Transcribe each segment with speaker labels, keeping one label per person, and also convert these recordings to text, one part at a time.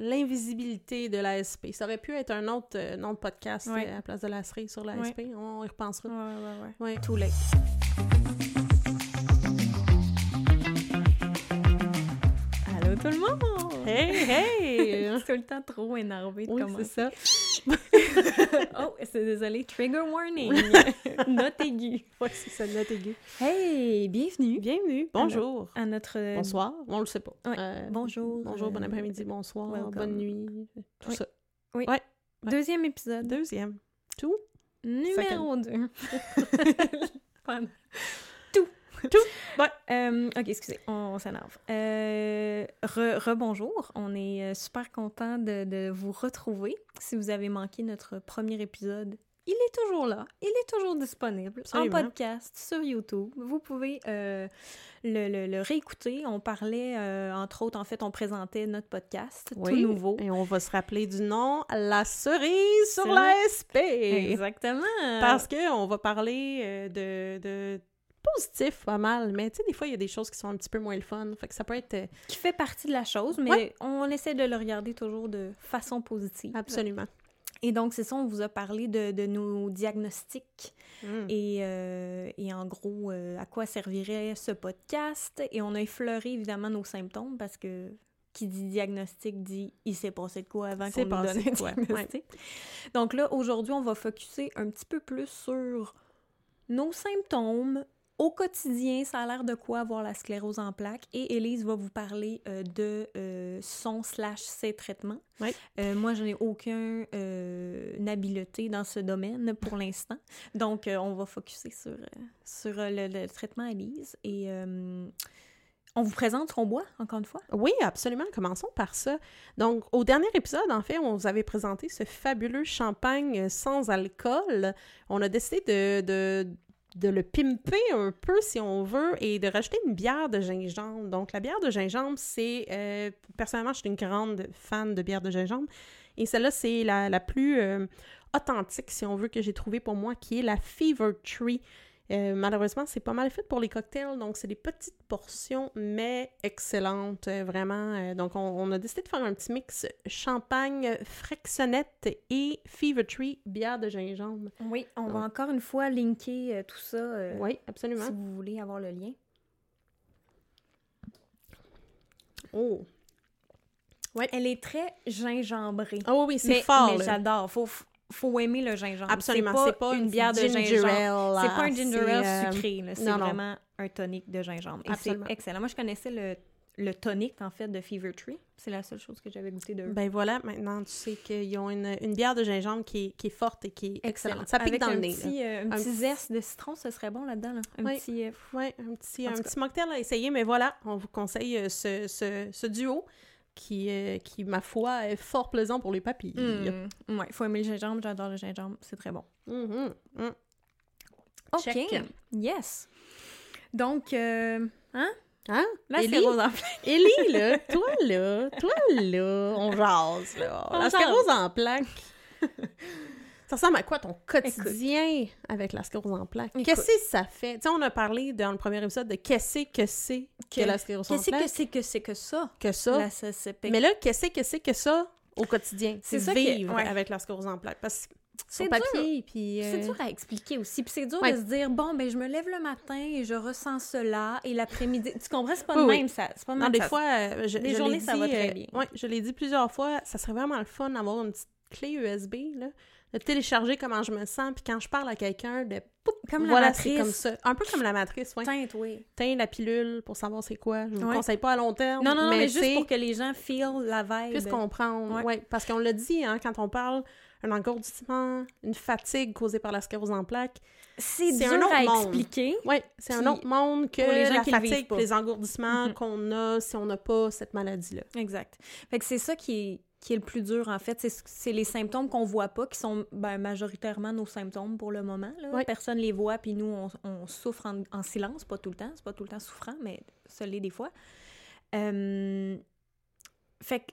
Speaker 1: l'invisibilité de l'ASP. Ça aurait pu être un autre euh, nom de podcast
Speaker 2: Ouais.
Speaker 1: euh, à la place de la cerise sur l'ASP. On y repensera.
Speaker 2: Ouais, ouais. Ouais. Too late. Allô tout le monde!
Speaker 1: Hey, hey!
Speaker 2: C'est tout le temps trop énervé de
Speaker 1: oui, c'est ça.
Speaker 2: oh, c'est désolé, trigger warning. Note aiguë.
Speaker 1: Ouais, c'est ça, note aiguë.
Speaker 2: Hey, bienvenue
Speaker 1: Bienvenue. Bonjour.
Speaker 2: à notre...
Speaker 1: Bonsoir. On le sait pas.
Speaker 2: Ouais.
Speaker 1: Euh,
Speaker 2: Bonjour.
Speaker 1: Bonjour, bon
Speaker 2: euh,
Speaker 1: après-midi, bonsoir,
Speaker 2: welcome.
Speaker 1: bonne nuit, tout
Speaker 2: Oui.
Speaker 1: ça.
Speaker 2: Oui.
Speaker 1: Ouais.
Speaker 2: Deuxième épisode.
Speaker 1: Deuxième. Tout?
Speaker 2: Numéro 2.
Speaker 1: Tout. Ouais.
Speaker 2: Euh, ok, excusez, on, on s'énerve. Euh, re- Rebonjour, on est euh, super content de, de vous retrouver. Si vous avez manqué notre premier épisode, il est toujours là, il est toujours disponible
Speaker 1: Absolument.
Speaker 2: en podcast sur YouTube. Vous pouvez euh, le, le- le réécouter. On parlait, entre autres, en fait, on présentait notre podcast tout
Speaker 1: Oui.
Speaker 2: nouveau.
Speaker 1: Et on va se rappeler du nom La cerise sur
Speaker 2: C'est
Speaker 1: l'ASP.
Speaker 2: Exactement.
Speaker 1: Parce qu'on va parler de, de positif pas mal, mais tu sais, des fois, il y a des choses qui sont un petit peu moins le fun. Fait que ça peut être euh,
Speaker 2: qui fait partie de la chose, mais
Speaker 1: Ouais.
Speaker 2: on essaie de le regarder toujours de façon positive.
Speaker 1: absolument.
Speaker 2: Et donc, c'est ça, on vous a parlé de, de nos diagnostics
Speaker 1: Mm.
Speaker 2: et, euh, et en gros, euh, à quoi servirait ce podcast. Et on a effleuré évidemment nos symptômes parce que qui dit diagnostic dit il s'est passé de quoi avant qu'on nous donne un diagnostic. Donc là, aujourd'hui, on va focuser un petit peu plus sur nos symptômes au quotidien, ça a l'air de quoi avoir la sclérose en plaques? Et Élise va vous parler euh, de euh, son slash ses traitements.
Speaker 1: Oui.
Speaker 2: Euh, moi, je n'ai aucun euh, une habileté dans ce domaine pour l'instant. Donc, on va focuser sur, sur le, le traitement Élise. Et on vous présente ce qu'on boit, encore une fois.
Speaker 1: Oui, absolument. Commençons par ça. Donc, au dernier épisode, en fait, on vous avait présenté ce fabuleux champagne sans alcool. On a décidé de, de, de le pimper un peu, si on veut, et de rajouter une bière de gingembre. Donc, la bière de gingembre, c'est... euh, personnellement, je suis une grande fan de bière de gingembre. Et celle-là, c'est la, plus euh, authentique, si on veut, que j'ai trouvée pour moi, qui est la Fever Tree. Euh, malheureusement, c'est pas mal fait pour les cocktails, donc c'est des petites portions, mais excellentes, euh, vraiment. Euh, donc, on, on a décidé de faire un petit mix champagne, frexonnette et Fever Tree, bière de gingembre.
Speaker 2: Oui, on va
Speaker 1: Ouais.
Speaker 2: encore une fois linker tout ça euh,
Speaker 1: Oui, absolument.
Speaker 2: si vous voulez avoir le lien.
Speaker 1: Oh.
Speaker 2: Elle est très gingembrée.
Speaker 1: Ah oui, oui, c'est fort,
Speaker 2: mais j'adore. Faut, faut aimer le gingembre.
Speaker 1: Absolument,
Speaker 2: C'est pas,
Speaker 1: pas
Speaker 2: une bière de gingembre. C'est pas un ginger ale
Speaker 1: euh,
Speaker 2: sucré. C'est vraiment un tonic de gingembre. Et c'est excellent. Moi, je connaissais le, le tonic, en fait, de Fever Tree. C'est la seule chose que j'avais goûté de eux.
Speaker 1: Ben voilà, maintenant, tu sais qu'ils ont une, une bière de gingembre qui est, qui est forte et qui est excellente. Ça pique
Speaker 2: Avec
Speaker 1: dans
Speaker 2: un
Speaker 1: le nez.
Speaker 2: Petit, euh, un
Speaker 1: Un
Speaker 2: petit zeste de citron, ce serait bon là-dedans. Là. Un
Speaker 1: Oui.
Speaker 2: petit... euh,
Speaker 1: Ouais, un petit,
Speaker 2: En
Speaker 1: un petit mocktail à essayer, mais voilà, on vous conseille euh, ce, ce, ce duo qui, euh, qui, ma foi, est fort plaisant pour les papilles.
Speaker 2: mm, ouais, faut aimer le gingembre. J'adore le gingembre. C'est très bon.
Speaker 1: Mhm.
Speaker 2: OK.
Speaker 1: Check.
Speaker 2: Yes. Donc, euh, hein?
Speaker 1: Hein?
Speaker 2: La
Speaker 1: Élie?
Speaker 2: sclérose en plaques.
Speaker 1: Ellie, là, toi, là, toi, là, on jase, là.
Speaker 2: On
Speaker 1: la sclérose en plaques. Ça ressemble à quoi ton quotidien avec la sclérose en plaques? Qu'est-ce que ça fait? Tu sais, on a parlé dans le premier épisode de qu'est-ce que c'est que,
Speaker 2: Que-
Speaker 1: la sclérose en
Speaker 2: Qu'est-ce
Speaker 1: plaques?
Speaker 2: que c'est que c'est que ça?
Speaker 1: que ça?
Speaker 2: La.
Speaker 1: Mais là, qu'est-ce que c'est que ça au quotidien?
Speaker 2: C'est
Speaker 1: vivre
Speaker 2: ouais.
Speaker 1: avec la sclérose en plaques. Parce que
Speaker 2: C'est
Speaker 1: papier, puis...
Speaker 2: C'est
Speaker 1: euh,
Speaker 2: dur à expliquer aussi. Puis c'est dur
Speaker 1: Ouais.
Speaker 2: de se dire, bon, ben je me lève le matin et je ressens cela, et l'après-midi... Tu comprends? C'est pas
Speaker 1: Oui,
Speaker 2: de
Speaker 1: oui.
Speaker 2: même, ça. C'est pas de
Speaker 1: Non,
Speaker 2: même
Speaker 1: des
Speaker 2: ça-
Speaker 1: fois, euh, je,
Speaker 2: Des
Speaker 1: je
Speaker 2: journées, ça va très
Speaker 1: euh,
Speaker 2: bien.
Speaker 1: ouais, je l'ai dit plusieurs fois, ça serait vraiment le fun d'avoir une petite clé USB, là, de télécharger comment je me sens, puis quand je parle à quelqu'un, de poup,
Speaker 2: Comme la
Speaker 1: voilà,
Speaker 2: matrice.
Speaker 1: c'est comme ça. Un peu comme la matrice, oui.
Speaker 2: Teinte, oui.
Speaker 1: Teins la pilule pour savoir c'est quoi. Je vous
Speaker 2: Ouais.
Speaker 1: conseille pas à long terme,
Speaker 2: Non, non, non, mais,
Speaker 1: c'est
Speaker 2: juste pour que les gens feel la vibe.
Speaker 1: puissent comprendre.
Speaker 2: Ouais.
Speaker 1: Ouais. parce qu'on l'a dit, hein, quand on parle un engourdissement, une fatigue causée par la sclérose en plaques,
Speaker 2: C'est dur
Speaker 1: un autre
Speaker 2: à
Speaker 1: monde.
Speaker 2: expliquer.
Speaker 1: Oui, c'est un autre monde que
Speaker 2: les gens
Speaker 1: la
Speaker 2: le
Speaker 1: fatigue, les engourdissements
Speaker 2: Mhm.
Speaker 1: qu'on a si on n'a pas cette maladie-là.
Speaker 2: Exact. Fait que c'est ça qui est, qui est le plus dur, en fait. C'est- les symptômes qu'on voit pas, qui sont ben, majoritairement nos symptômes pour le moment. Là.
Speaker 1: Ouais.
Speaker 2: Personne les voit, puis nous, on, on souffre en, en silence, pas tout le temps. C'est pas tout le temps souffrant, mais ça l'est des fois. Euh, Fait que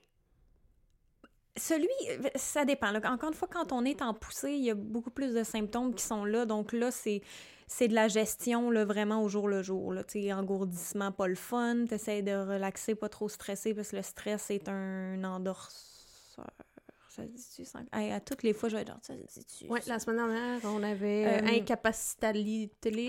Speaker 2: celui, ça dépend. là. Encore une fois, quand on est en poussée, il y a beaucoup plus de symptômes qui sont là. Donc là, c'est c'est de la gestion là, vraiment au jour le jour. Là. Tu sais, engourdissement, pas le fun. Tu essaies de relaxer, pas trop stresser parce que le stress est un endors... stresseur. Ça se dit-tu sans... Hey, à toutes les fois, je vais être genre, ça se dit-tu?
Speaker 1: La semaine dernière, on avait euh,
Speaker 2: Euh,
Speaker 1: incapacité.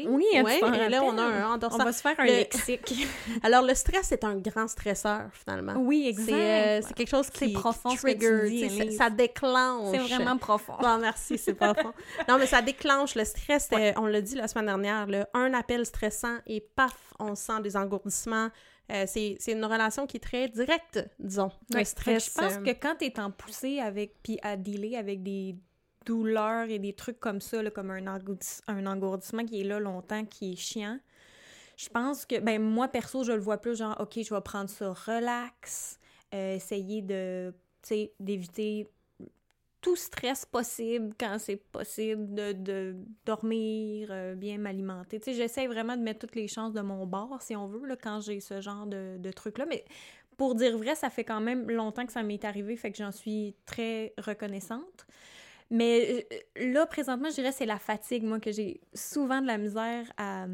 Speaker 2: Oui,
Speaker 1: ouais, et là, on a un
Speaker 2: On
Speaker 1: endorsant.
Speaker 2: va se faire un
Speaker 1: Le-
Speaker 2: lexique.
Speaker 1: Alors, le stress est un grand stresseur, finalement.
Speaker 2: oui, exact.
Speaker 1: C'est euh, c'est quelque chose qui,
Speaker 2: profond,
Speaker 1: qui
Speaker 2: ce que tu
Speaker 1: trigger,
Speaker 2: dis,
Speaker 1: ça, déclenche.
Speaker 2: C'est vraiment profond.
Speaker 1: Bon, merci, c'est pas fond. Non, mais ça déclenche le stress. euh, On l'a dit la semaine dernière, là, un appel stressant et paf, on sent des engourdissements. Euh, c'est une relation qui est très directe, disons. Le stress.
Speaker 2: je pense
Speaker 1: euh,
Speaker 2: que quand t'es en poussée avec, puis à dealer avec des douleurs et des trucs comme ça, là, comme un, engourdis- un engourdissement qui est là longtemps, qui est chiant, je pense que, ben moi, perso, je le vois plus genre, OK, je vais prendre ça relax, euh, essayer de, tu sais, d'éviter tout stress possible quand c'est possible, de, dormir, euh, bien m'alimenter. Tu j'essaie vraiment de mettre toutes les chances de mon bord, si on veut, là, quand j'ai ce genre de, de trucs-là. Mais pour dire vrai, ça fait quand même longtemps que ça m'est arrivé, fait que j'en suis très reconnaissante. Mais euh, là, présentement, je dirais c'est la fatigue, moi, que j'ai souvent de la misère à,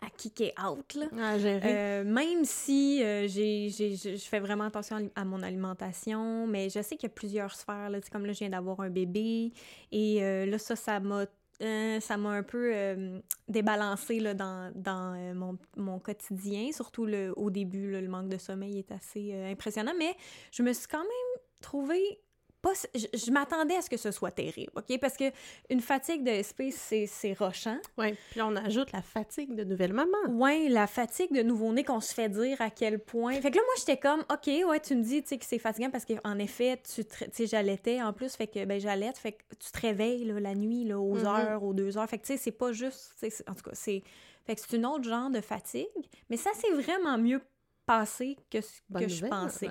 Speaker 2: à kicker out, là.
Speaker 1: à gérer.
Speaker 2: Euh, même si euh, j'ai, je fais vraiment attention à mon alimentation, mais je sais qu'il y a plusieurs sphères. Là, comme là, je viens d'avoir un bébé et euh, là, ça, ça m'a, euh, ça m'a un peu euh, débalancé là, dans, dans euh, mon, mon quotidien. Surtout le, au début, là, le manque de sommeil est assez impressionnant, mais je me suis quand même trouvée pas, je, je m'attendais à ce que ce soit terrible, OK? Parce que une fatigue de SP, c'est, c'est rochant.
Speaker 1: Ouais. Puis on ajoute la fatigue de nouvelle maman.
Speaker 2: Ouais, la fatigue de nouveau-né qu'on se fait dire à quel point. Fait que là, moi, j'étais comme, OK, ouais, tu me dis, tu sais, que c'est fatigant parce qu'en effet, tu sais, j'allaitais en plus, fait que, ben, j'allaite, fait que tu te réveilles, là, la nuit, là, aux
Speaker 1: Mhm.
Speaker 2: heures, aux deux heures. Fait que, tu sais, c'est pas juste, c'est- en tout cas, c'est. Fait que c'est une autre genre de fatigue, mais ça s'est vraiment mieux passé que ce
Speaker 1: Bonne
Speaker 2: que je pensais.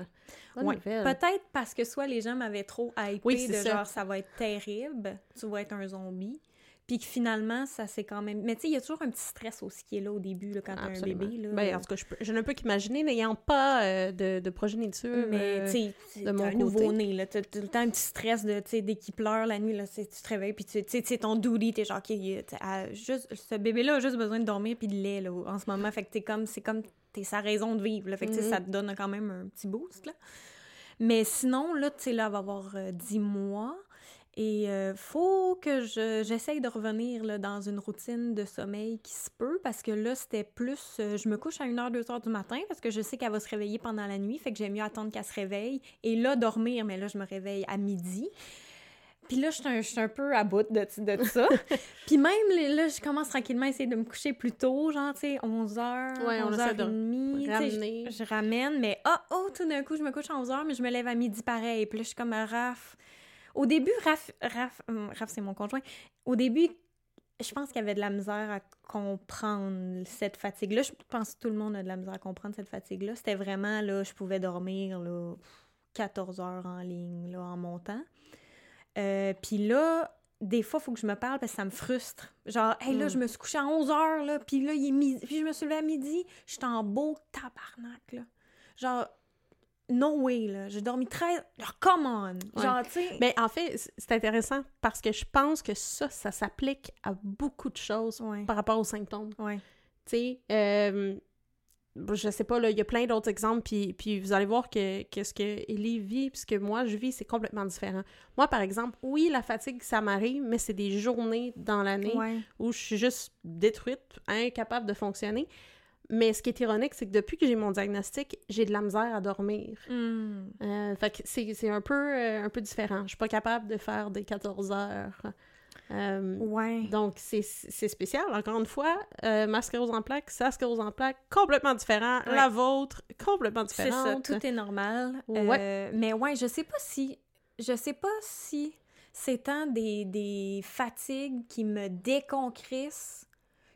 Speaker 2: Ouais. Peut-être parce que soit les gens m'avaient trop hypé
Speaker 1: Oui,
Speaker 2: de
Speaker 1: ça.
Speaker 2: genre ça va être terrible, tu vas être un zombie. Puis que finalement, ça c'est quand même. Mais tu sais, il y a toujours un petit stress aussi qui est là au début, là, quand t'as un bébé. Là,
Speaker 1: Ben, en tout cas, je, peux- je ne peux qu'imaginer, n'ayant pas euh, de, de progéniture.
Speaker 2: mais
Speaker 1: euh, de mon
Speaker 2: un nouveau-né, là. T'as tout le temps un petit stress de, tu sais, dès qu'il pleure la nuit, là, tu te réveilles, puis tu sais, ton duty, t'es genre, OK, t'sais, juste, ce bébé-là a juste besoin de dormir puis de lait, là, en ce moment. Fait que t'es comme, c'est comme, t'es sa raison de vivre, là. Fait que, ça te donne quand même un petit boost, là. Mais sinon, là, tu sais, là, elle va avoir euh, 10 mois. Et euh, faut que je, j'essaye de revenir là, dans une routine de sommeil qui se peut, parce que là, c'était plus... euh, je me couche à 1h, 2h du matin, parce que je sais qu'elle va se réveiller pendant la nuit, fait que j'aime mieux attendre qu'elle se réveille. Et là, dormir, mais là, je me réveille à midi. Puis là, je suis un, peu à bout de, de tout ça. Puis même, là, je commence tranquillement à essayer de me coucher plus tôt, genre, tu sais, 11h,
Speaker 1: Ouais, on essaie de
Speaker 2: 11h30. tu sais,
Speaker 1: ramener.
Speaker 2: Je, je ramène, mais ah, oh, tout d'un coup, je me couche à 11h, mais je me lève à midi pareil. Puis là, je suis comme, Raph... Au début, Raph, Raph, hum, Raph c'est mon conjoint, au début, je pense qu'il y avait de la misère à comprendre cette fatigue-là. Je pense que tout le monde a de la misère à comprendre cette fatigue-là. C'était vraiment, là, je pouvais dormir, là, 14 heures en ligne, là, en montant. Euh, Puis là, des fois, il faut que je me parle parce que ça me frustre. Genre, hey, là,
Speaker 1: Mm.
Speaker 2: je me suis couchée à 11 heures, là, puis là, il est midi, puis je me suis levée à midi, je suis en beau tabarnak, là. Genre, no way, là. J'ai dormi 13... Genre, come on!
Speaker 1: Ouais.
Speaker 2: Genre, tu sais...
Speaker 1: Mais en fait, c'est intéressant parce que je pense que ça, ça s'applique à beaucoup de choses
Speaker 2: Ouais.
Speaker 1: par rapport aux symptômes.
Speaker 2: Ouais.
Speaker 1: Tu sais, euh, je sais pas, là, il y a plein d'autres exemples, puis, puis vous allez voir que, que ce que Ellie vit, puis ce que moi je vis, c'est complètement différent. Moi, par exemple, oui, la fatigue, ça m'arrive, mais c'est des journées dans l'année
Speaker 2: Ouais.
Speaker 1: où je suis juste détruite, incapable de fonctionner. Mais ce qui est ironique, c'est que depuis que j'ai mon diagnostic, j'ai de la misère à dormir.
Speaker 2: Hmm.
Speaker 1: Euh, fait que c'est c'est un peu, euh, un peu différent. Je suis pas capable de faire des 14 heures. Euh,
Speaker 2: Ouais.
Speaker 1: donc, c'est spécial. Encore une fois, euh, ma sclérose en plaques, sa sclérose en plaques, complètement différent.
Speaker 2: Ouais.
Speaker 1: La vôtre, complètement
Speaker 2: C'est ça,
Speaker 1: différente.
Speaker 2: tout est normal.
Speaker 1: Ouais.
Speaker 2: Euh, mais ouais, je sais pas si... Je sais pas si c'est tant des, des fatigues qui me déconcrissent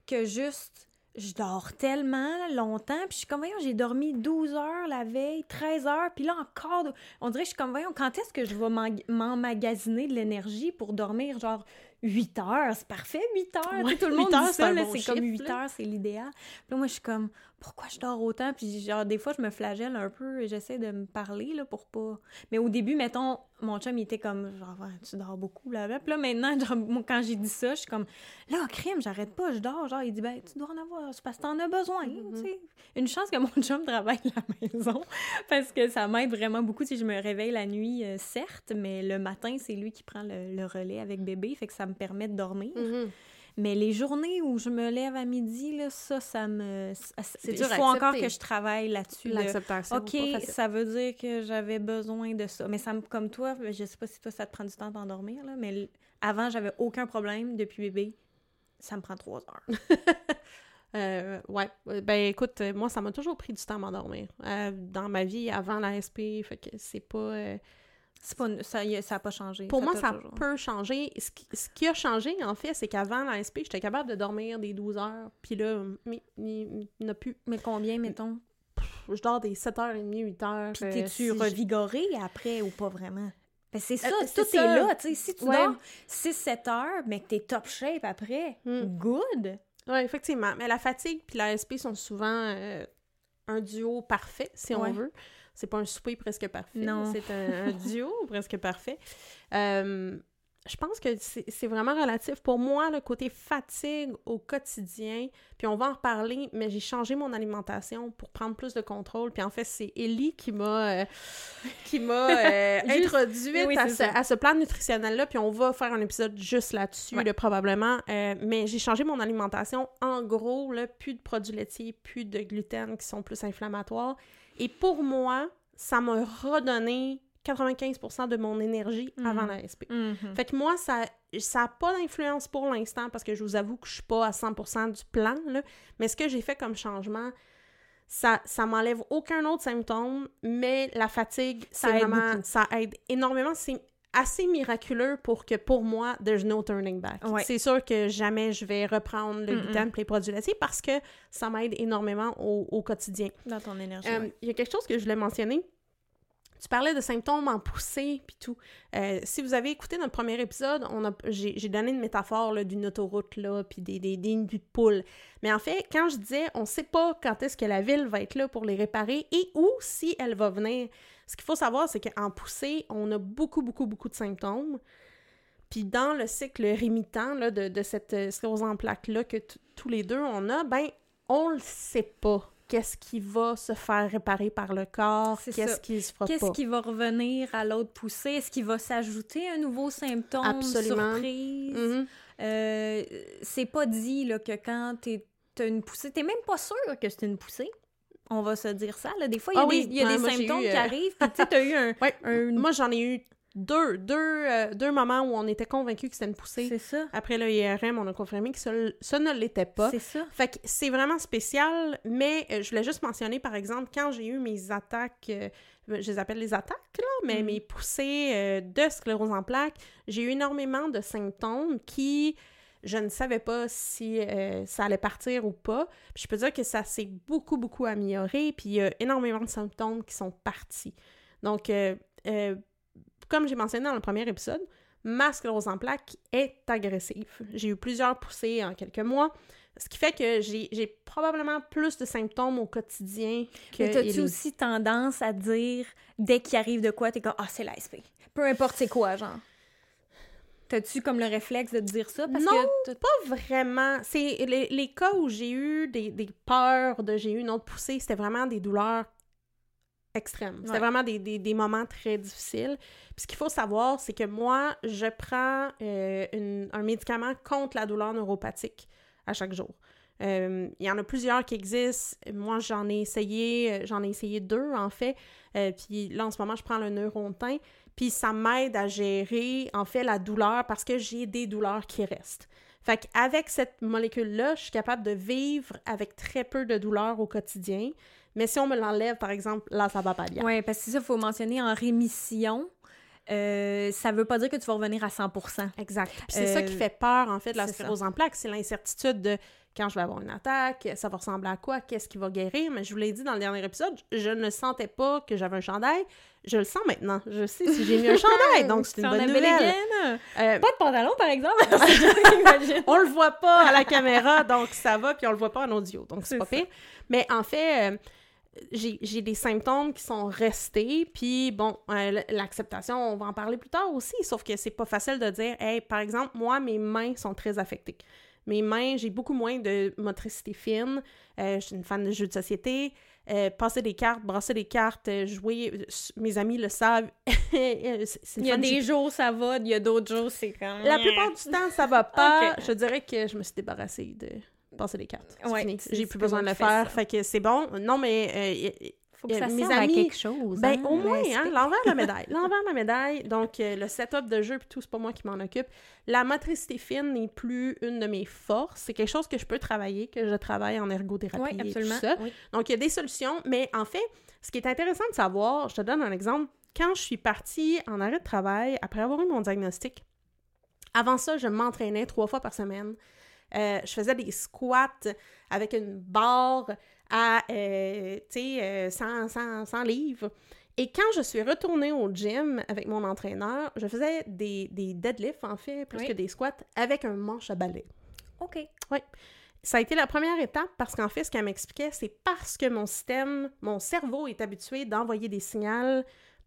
Speaker 2: que juste je dors tellement longtemps, puis je suis comme, voyons, j'ai dormi 12 heures la veille, 13 heures, puis là encore, on dirait que je suis comme, voyons, quand est-ce que je vais m'emmagasiner de l'énergie pour dormir, genre, 8 heures, c'est parfait, 8 heures.
Speaker 1: Ouais,
Speaker 2: tout le monde dit
Speaker 1: c'est
Speaker 2: ça,
Speaker 1: bon
Speaker 2: c'est comme
Speaker 1: chiffre,
Speaker 2: 8
Speaker 1: là.
Speaker 2: heures, c'est l'idéal. Puis là, moi, je suis comme, pourquoi je dors autant? Puis genre, des fois, je me flagelle un peu et j'essaie de me parler, là, pour pas... Mais au début, mettons, mon chum, il était comme, genre, tu dors beaucoup, là. Puis là, maintenant, genre, quand j'ai dit ça, je suis comme, là, crime, j'arrête pas, je dors. Genre, il dit, ben, tu dois en avoir, c'est parce que t'en as besoin,
Speaker 1: Mhm.
Speaker 2: tu sais. Une chance que mon chum travaille à la maison, parce que ça m'aide vraiment beaucoup. Si je me réveille la nuit, euh, certes, mais le matin, c'est lui qui prend le, le relais avec bébé, fait que ça me permet de dormir.
Speaker 1: Mhm.
Speaker 2: Mais les journées où je me lève à midi, là, ça, ça me...
Speaker 1: C'est
Speaker 2: Il
Speaker 1: dur
Speaker 2: faut encore que je travaille là-dessus. de-
Speaker 1: L'acceptation.
Speaker 2: OK,
Speaker 1: pas facile.
Speaker 2: ça veut dire que j'avais besoin de ça. Mais ça me, comme toi, je sais pas si toi, ça te prend du temps d'endormir, là, mais avant, j'avais aucun problème. Depuis bébé, ça me prend trois heures.
Speaker 1: Euh, ouais. Ben écoute, moi, ça m'a toujours pris du temps à m'endormir. Euh, dans ma vie, avant la SP, fait que c'est pas. euh,
Speaker 2: pas, ça, y a- ça pas changé.
Speaker 1: Pour moi, ça
Speaker 2: toujours-
Speaker 1: peut changer. Ce qui, ce qui a changé, en fait, c'est qu'avant la SP, j'étais capable de dormir des 12 heures. Puis là, mais- il n'y en a plus.
Speaker 2: Mais combien, mettons?
Speaker 1: Je dors des 7h30, 8h.
Speaker 2: Puis t'es-tu revigoré après ou pas vraiment? Ben c'est ça,
Speaker 1: Euh,
Speaker 2: tout est
Speaker 1: ça.
Speaker 2: là, tu sais. Si tu
Speaker 1: Ouais.
Speaker 2: dors 6-7 heures, mais que t'es top shape après,
Speaker 1: Mm.
Speaker 2: good!
Speaker 1: Oui, effectivement. Mais la fatigue puis la SP sont souvent euh, un duo parfait, si
Speaker 2: Ouais.
Speaker 1: on veut. C'est pas un souper presque parfait.
Speaker 2: Non.
Speaker 1: C'est un, un duo presque parfait. Euh, je pense que c'est vraiment relatif. Pour moi, le côté fatigue au quotidien, puis on va en reparler, mais j'ai changé mon alimentation pour prendre plus de contrôle. Puis en fait, c'est Ellie qui m'a euh, qui m'a euh, introduite
Speaker 2: oui,
Speaker 1: à, ce, à ce plan nutritionnel-là. Puis on va faire un épisode juste là-dessus,
Speaker 2: Ouais.
Speaker 1: là, probablement. Euh, mais j'ai changé mon alimentation. En gros, là, plus de produits laitiers, plus de gluten qui sont plus inflammatoires. Et pour moi, ça m'a redonné 95% de mon énergie
Speaker 2: Mhm.
Speaker 1: avant la SP.
Speaker 2: Mhm.
Speaker 1: Fait que moi, ça ça n'a pas d'influence pour l'instant parce que je vous avoue que je suis pas à 100% du plan, là. Mais ce que j'ai fait comme changement, ça, ça m'enlève aucun autre symptôme, mais la fatigue,
Speaker 2: Ça aide
Speaker 1: vraiment... Ça aide énormément. C'est assez miraculeux pour que, pour moi, there's no turning back.
Speaker 2: Ouais.
Speaker 1: C'est sûr que jamais je vais reprendre le gluten et les produits laitiers parce que ça m'aide énormément au, au quotidien.
Speaker 2: Dans ton énergie.
Speaker 1: Euh,
Speaker 2: ouais.
Speaker 1: Il y a quelque chose que je voulais mentionner. Tu parlais de symptômes en poussée puis tout. Euh, si vous avez écouté notre premier épisode, on a, j'ai, donné une métaphore d'une autoroute là, puis des, des, des nids de poules. Mais en fait, quand je disais, on sait pas quand est-ce que la ville va être là pour les réparer et où si elle va venir. Ce qu'il faut savoir, c'est qu'en poussée, on a beaucoup, beaucoup, beaucoup de symptômes. Puis dans le cycle rémitent là, de, de cette euh, sclérose en plaques-là que tous les deux on a, ben, on le sait pas. Qu'est-ce qui va se faire réparer par le corps? Qu'est-ce qui se fera
Speaker 2: Qu'est-ce qui va revenir à l'autre poussée? Est-ce qu'il va s'ajouter un nouveau symptôme?
Speaker 1: Absolument.
Speaker 2: Surprise? Euh, c'est pas dit là, que quand t'es- t'as une poussée, t'es même pas sûr que c'est une poussée. On va se dire ça. Là. Des fois, il y a
Speaker 1: Ah
Speaker 2: des,
Speaker 1: oui,
Speaker 2: il y a
Speaker 1: ouais,
Speaker 2: des
Speaker 1: moi, j'ai
Speaker 2: symptômes
Speaker 1: eu,
Speaker 2: qui arrivent, puis tu sais, t'as eu un...
Speaker 1: Ouais,
Speaker 2: un-
Speaker 1: Moi, j'en ai eu deux, deux, euh, deux moments où on était convaincus que c'était une poussée.
Speaker 2: C'est ça.
Speaker 1: Après le IRM, on a confirmé que ça, ça ne l'était pas.
Speaker 2: C'est ça.
Speaker 1: Fait que c'est vraiment spécial, mais euh, je voulais juste mentionner, par exemple, quand j'ai eu mes attaques, euh, je les appelle les attaques, là, mais
Speaker 2: Mhm.
Speaker 1: mes poussées de sclérose en plaques, j'ai eu énormément de symptômes qui, je ne savais pas si euh, ça allait partir ou pas. Puis je peux dire que ça s'est beaucoup, beaucoup amélioré, puis il y a énormément de symptômes qui sont partis. Donc, euh, euh, comme j'ai mentionné dans le premier épisode, ma sclérose en plaques est agressive. J'ai eu plusieurs poussées en quelques mois, ce qui fait que j'ai probablement plus de symptômes au quotidien que
Speaker 2: Mais
Speaker 1: Ellie.
Speaker 2: aussi tendance à dire, dès qu'il arrive de quoi, t'es comme « Ah, c'est l'ASP. » Peu importe c'est quoi, genre. T'as-tu comme le réflexe de te dire ça? Parce
Speaker 1: Non,
Speaker 2: que
Speaker 1: Pas vraiment. C'est les, les cas où j'ai eu des, des peurs de j'ai eu une autre poussée, c'était vraiment des douleurs extrêmes. C'était
Speaker 2: Ouais.
Speaker 1: vraiment des, des- des moments très difficiles. Puis ce qu'il faut savoir, c'est que moi, je prends euh, une- un médicament contre la douleur neuropathique à chaque jour. Euh, Il y en a plusieurs qui existent. Moi, j'en ai essayé, euh, j'en ai essayé deux en fait. Euh, puis là, en ce moment, je prends le Neurontin. Puis ça m'aide à gérer en fait la douleur parce que j'ai des douleurs qui restent. Fait qu'avec cette molécule-là, je suis capable de vivre avec très peu de douleur au quotidien. Mais si on me l'enlève, par exemple, là, ça va pas bien.
Speaker 2: Ouais, parce que ça, il faut mentionner en rémission. Euh, ça veut pas dire que tu vas revenir à 100
Speaker 1: Exact. Puis c'est ça
Speaker 2: Euh,
Speaker 1: qui fait peur, en fait, de la sclérose en plaques. C'est l'incertitude de quand je vais avoir une attaque, ça va ressembler à quoi, qu'est-ce qui va guérir. Mais je vous l'ai dit dans le dernier épisode, je ne sentais pas que j'avais un chandail. Je le sens maintenant. Je sais si j'ai mis un chandail, donc c'est une bonne nouvelle. Euh,
Speaker 2: Pas de pantalon, par exemple.
Speaker 1: On le voit pas à la caméra, donc ça va, puis on le voit pas en audio, donc c'est pas
Speaker 2: ça.
Speaker 1: pire. Mais en fait, euh, j'ai j'ai des symptômes qui sont restés, puis bon, euh, l'acceptation, on va en parler plus tard aussi, sauf que c'est pas facile de dire, hey, par exemple, moi, mes mains sont très affectées. Mes mains, j'ai beaucoup moins de motricité fine. Euh, je suis une fan de jeux de société. Euh, passer des cartes, brasser des cartes, euh, jouer. euh, mes amis le savent.
Speaker 2: Il y a des jours, ça va. Il y a d'autres jours, c'est comme...
Speaker 1: la plupart du temps, ça va pas. Je dirais que je me suis débarrassée de passer les cartes.
Speaker 2: Ouais,
Speaker 1: J'ai plus besoin de le faire.
Speaker 2: ça.
Speaker 1: Fait que c'est bon. Non, mais euh,
Speaker 2: Faut que ça
Speaker 1: mes
Speaker 2: serve à quelque chose.
Speaker 1: ben,
Speaker 2: hein,
Speaker 1: au moins, hein, l'envers de la médaille. L'envers de la médaille, donc euh, le setup de jeu puis tout, c'est pas moi qui m'en occupe. La motricité fine n'est plus une de mes forces. C'est quelque chose que je peux travailler, que je travaille en ergothérapie
Speaker 2: Oui,
Speaker 1: et tout
Speaker 2: absolument.
Speaker 1: ça.
Speaker 2: Oui.
Speaker 1: Donc, il y a des solutions, mais en fait, ce qui est intéressant de savoir, je te donne un exemple. Quand je suis partie en arrêt de travail, après avoir eu mon diagnostic, avant ça, je m'entraînais trois fois par semaine. Euh, je faisais des squats avec une barre à, euh, tu sais, euh, 100, 100, 100 livres. Et quand je suis retournée au gym avec mon entraîneur, je faisais des, des deadlifts, en fait, plus
Speaker 2: Oui.
Speaker 1: que des squats, avec un manche à balai.
Speaker 2: OK.
Speaker 1: Ça a été la première étape parce qu'en fait, ce qu'elle m'expliquait, c'est parce que mon système, mon cerveau est habitué d'envoyer des signaux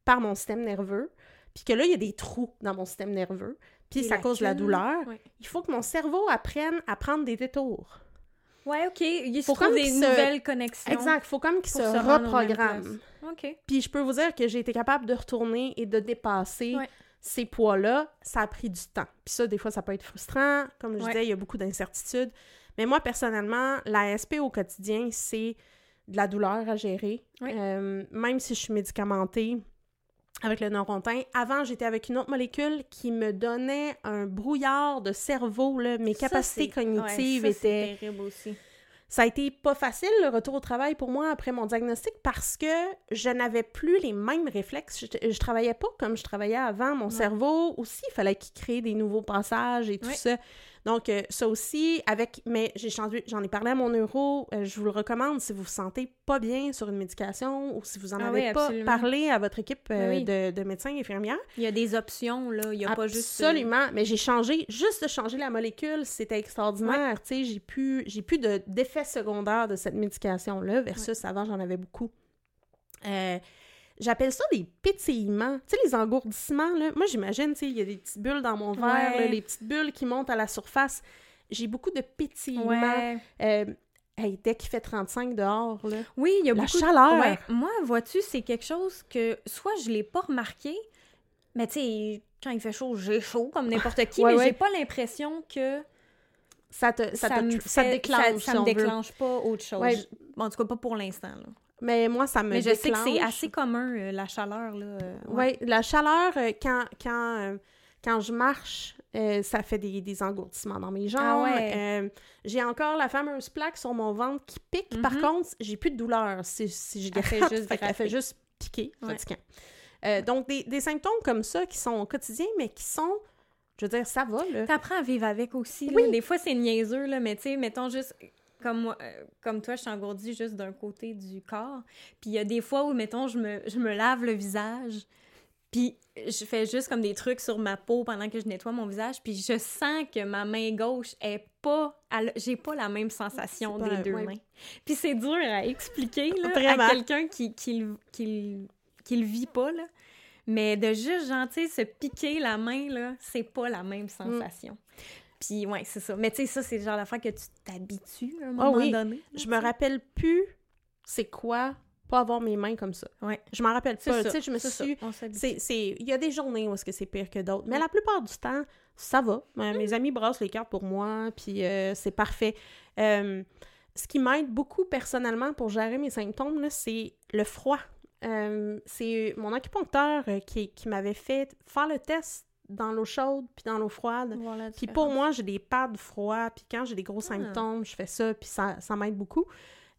Speaker 1: par mon système nerveux, puis que là, il y a des trous dans mon système nerveux, puis ça cause de la douleur. Il faut que mon cerveau apprenne à prendre des détours.
Speaker 2: Ouais, OK. Il
Speaker 1: Faut comme
Speaker 2: des
Speaker 1: se-
Speaker 2: nouvelles connexions.
Speaker 1: Exact, il faut comme qu'il se
Speaker 2: se
Speaker 1: reprogramme.
Speaker 2: OK.
Speaker 1: Puis je peux vous dire que j'ai été capable de retourner et de dépasser
Speaker 2: Ouais.
Speaker 1: ces poids-là. Ça a pris du temps. Puis ça, des fois, ça peut être frustrant. Comme je
Speaker 2: Ouais.
Speaker 1: disais, il y a beaucoup d'incertitudes. Mais moi, personnellement, la SP au quotidien, c'est de la douleur à gérer. Euh, même si je suis médicamentée avec le neurontin. Avant, j'étais avec une autre molécule qui me donnait un brouillard de cerveau. Là. Mes
Speaker 2: Ça,
Speaker 1: capacités cognitives
Speaker 2: ouais, ça,
Speaker 1: étaient...
Speaker 2: terrible aussi.
Speaker 1: Ça a été pas facile le retour au travail pour moi après mon diagnostic parce que je n'avais plus les mêmes réflexes. Je, je travaillais pas comme je travaillais avant. Mon
Speaker 2: Ouais.
Speaker 1: cerveau aussi, il fallait qu'il crée des nouveaux passages et tout
Speaker 2: Ouais.
Speaker 1: ça. Donc, euh, ça aussi, avec. Mais j'ai changé, j'en ai parlé à mon neuro. euh, je vous le recommande si vous vous sentez pas bien sur une médication ou si vous en
Speaker 2: Ah
Speaker 1: avez
Speaker 2: oui,
Speaker 1: pas
Speaker 2: absolument.
Speaker 1: parlé à votre équipe euh,
Speaker 2: Ben oui.
Speaker 1: de, de médecins et infirmières.
Speaker 2: Il y a des options, là. Il y a pas juste... euh,
Speaker 1: Absolument, mais j'ai changé, juste de changer la molécule, c'était extraordinaire, tu sais, j'ai plus, j'ai plus de- d'effets secondaires de cette médication-là, versus avant, j'en avais beaucoup. Euh, J'appelle ça des pétillements, tu sais, les engourdissements, là. Moi, j'imagine, tu sais, il y a des petites bulles dans mon verre,
Speaker 2: Ouais.
Speaker 1: là, les petites bulles qui montent à la surface. J'ai beaucoup de pétillements.
Speaker 2: Ouais.
Speaker 1: Euh, hey, dès qu'il fait 35 dehors, là.
Speaker 2: Oui, il y a
Speaker 1: La
Speaker 2: beaucoup de-
Speaker 1: chaleur.
Speaker 2: Moi, vois-tu, c'est quelque chose que soit je l'ai pas remarqué, mais tu sais, quand il fait chaud, j'ai chaud comme n'importe qui,
Speaker 1: Ouais,
Speaker 2: mais j'ai pas l'impression que
Speaker 1: Ça te, ça
Speaker 2: ça,
Speaker 1: te-
Speaker 2: me
Speaker 1: ça déclenche,
Speaker 2: ça,
Speaker 1: si
Speaker 2: me
Speaker 1: on veut.
Speaker 2: déclanche pas autre chose.
Speaker 1: Ouais.
Speaker 2: En tout cas, pas pour l'instant.
Speaker 1: Mais moi, ça me
Speaker 2: Mais je sais que c'est assez commun, euh, la chaleur. Là. euh,
Speaker 1: Oui, la chaleur, euh, quand, quand, quand je marche, ça fait des, des engourdissements dans mes jambes.
Speaker 2: Ah ouais.
Speaker 1: J'ai encore la fameuse plaque sur mon ventre qui pique. Par
Speaker 2: Mhm.
Speaker 1: contre, j'ai plus de douleur si, si je
Speaker 2: Elle fait
Speaker 1: gratte.
Speaker 2: juste
Speaker 1: Fait qu'elle fait juste piquer,
Speaker 2: Ouais.
Speaker 1: donc, des, des symptômes comme ça qui sont quotidiens, mais qui sont, je veux dire, ça va, là.
Speaker 2: T'apprends à vivre avec aussi. là.
Speaker 1: Oui.
Speaker 2: Des fois, c'est niaiseux, là, mais tu sais, mettons juste comme moi, euh, comme toi, je suis engourdie juste d'un côté du corps. Puis il y a des fois où, mettons, je me, je me lave le visage, puis je fais juste comme des trucs sur ma peau pendant que je nettoie mon visage, puis je sens que ma main gauche est pas... J'ai pas la même sensation des deux
Speaker 1: ouais.
Speaker 2: mains. Puis c'est dur à expliquer, là, à quelqu'un qui, qui, le- qui, qui le vit pas, là. Mais de juste, sais, se piquer la main, là, c'est pas la même sensation. Puis, ouais, c'est ça. Mais tu sais, ça, c'est le genre d'affaire que tu t'habitues à un
Speaker 1: Ah
Speaker 2: moment
Speaker 1: oui.
Speaker 2: donné.
Speaker 1: Je me rappelle plus c'est quoi pas avoir mes mains comme ça.
Speaker 2: Ouais.
Speaker 1: Je m'en rappelle pas. Tu sais, je me suis. Il y a des journées où est-ce que c'est pire que d'autres. Mais
Speaker 2: Mm.
Speaker 1: la plupart du temps, ça va. Euh, Mes amis brassent les cartes pour moi, puis euh, c'est parfait. Euh, ce qui m'aide beaucoup personnellement pour gérer mes symptômes, c'est le froid. Euh, c'est mon acupuncteur qui, qui m'avait fait faire le test dans l'eau chaude puis dans l'eau froide. Puis pour moi, j'ai des pads froids, puis quand j'ai des gros
Speaker 2: Ah.
Speaker 1: symptômes, je fais ça, puis ça, ça m'aide beaucoup.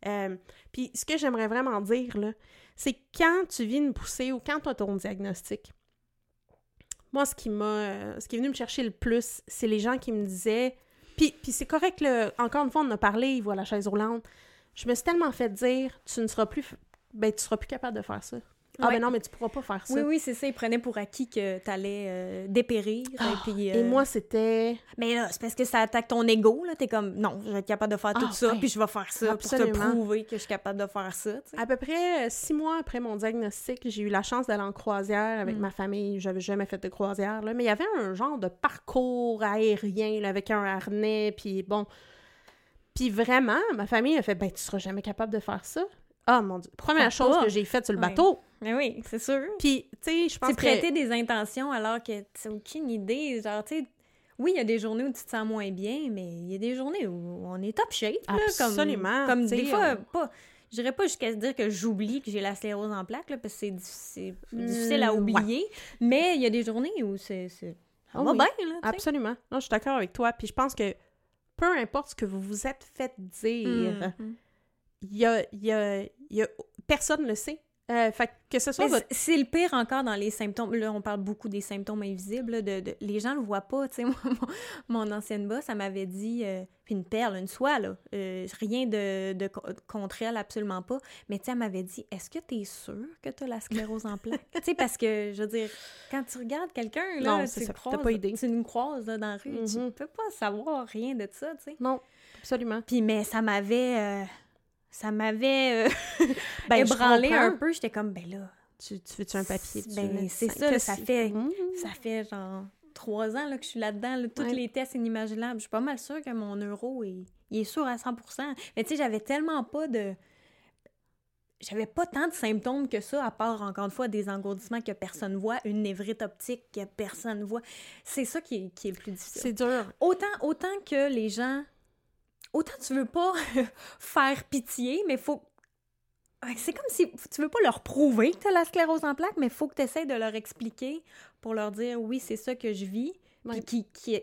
Speaker 1: Euh, puis ce que j'aimerais vraiment dire, là, c'est quand tu vis une poussée ou quand tu as ton diagnostic, moi, ce qui m'a... euh, ce qui est venu me chercher le plus, c'est les gens qui me disaient... Puis, puis c'est correct, là, encore une fois, on en a parlé, il voit la chaise roulante. Je me suis tellement fait dire, tu ne seras plus... Ben, tu seras plus capable de faire ça. Ah,
Speaker 2: Ouais.
Speaker 1: ben non, mais tu pourras pas faire ça.
Speaker 2: Oui, oui, c'est ça. Ils prenaient pour acquis que t'allais euh, dépérir.
Speaker 1: Ah,
Speaker 2: et puis,
Speaker 1: Et
Speaker 2: euh,
Speaker 1: moi, c'était.
Speaker 2: Mais là, c'est parce que ça attaque ton ego, là. T'es comme, non, je vais être capable de faire tout
Speaker 1: Ah,
Speaker 2: ça,
Speaker 1: ouais.
Speaker 2: puis je vais faire ça pour te prouver que je suis capable de faire ça.
Speaker 1: À peu près euh, six mois après mon diagnostic, j'ai eu la chance d'aller en croisière avec
Speaker 2: Mm.
Speaker 1: ma famille. J'avais jamais fait de croisière, là, mais il y avait un genre de parcours aérien là, avec un harnais, puis bon. Puis vraiment, ma famille a fait Ben, tu seras jamais capable de faire ça. Ah mon Dieu. Première chose
Speaker 2: pas.
Speaker 1: que j'ai faite sur le bateau.
Speaker 2: Mais oui, c'est sûr.
Speaker 1: Puis, tu sais, je pense que.
Speaker 2: prêter des intentions alors que t'as aucune idée. Genre, tu sais, oui, il y a des journées où tu te sens moins bien, mais il y a des journées où on est top shape, là.
Speaker 1: Absolument,
Speaker 2: Comme, comme
Speaker 1: tu
Speaker 2: des fois,
Speaker 1: euh,
Speaker 2: pas... Je dirais pas jusqu'à se dire que j'oublie que j'ai la sclérose en plaques, là, parce que c'est difficile, difficile à
Speaker 1: Mm,
Speaker 2: oublier. Mais il y a des journées où c'est... va
Speaker 1: oui.
Speaker 2: bien, là, tu.
Speaker 1: Absolument. Non, je suis d'accord avec toi. Puis je pense que peu importe ce que vous vous êtes fait dire,
Speaker 2: Mhm.
Speaker 1: il y a, y a- y a- Personne ne le sait. Euh, fait que ce soit votre...
Speaker 2: c'est- le pire encore dans les symptômes. Là, on parle beaucoup des symptômes invisibles. là, de, de- les gens le voient pas. Tu sais, mon, mon ancienne boss, elle m'avait dit, euh, une perle, une soie, là, euh, rien de, de co- contre elle, absolument pas. Mais tu sais, elle m'avait dit, est-ce que tu es sûr que tu as la sclérose en plaques? tu sais, parce que, je veux dire, quand tu regardes quelqu'un, là,
Speaker 1: Non,
Speaker 2: tu
Speaker 1: ça,
Speaker 2: croises,
Speaker 1: pas idée.
Speaker 2: tu nous croises là, dans la rue, tu
Speaker 1: Mhm.
Speaker 2: peux pas savoir rien de ça, tu sais.
Speaker 1: Non, absolument.
Speaker 2: Puis, mais ça m'avait... ça m'avait euh,
Speaker 1: Ben,
Speaker 2: ébranlé un peu. J'étais comme, ben là,
Speaker 1: Tu, tu veux-tu un papier
Speaker 2: Ben, c'est ça, là, ça fait-
Speaker 1: Mmh.
Speaker 2: Ça fait genre trois ans là, que je suis là-dedans. là, tous
Speaker 1: Ouais.
Speaker 2: les tests inimaginables. Je suis pas mal sûre que mon euro est, il est sûr à 100% Mais tu sais, j'avais tellement pas de. J'avais pas tant de symptômes que ça, à part encore une fois des engourdissements que personne voit, une névrite optique que personne voit. C'est ça qui est, qui est le plus difficile.
Speaker 1: C'est dur.
Speaker 2: Autant, autant que les gens. Autant tu veux pas faire pitié, mais faut. C'est comme si tu veux pas leur prouver que tu as la sclérose en plaques, mais faut que tu essaies de leur expliquer pour leur dire oui, c'est ça que je vis,
Speaker 1: Ouais.
Speaker 2: puis qui, qui,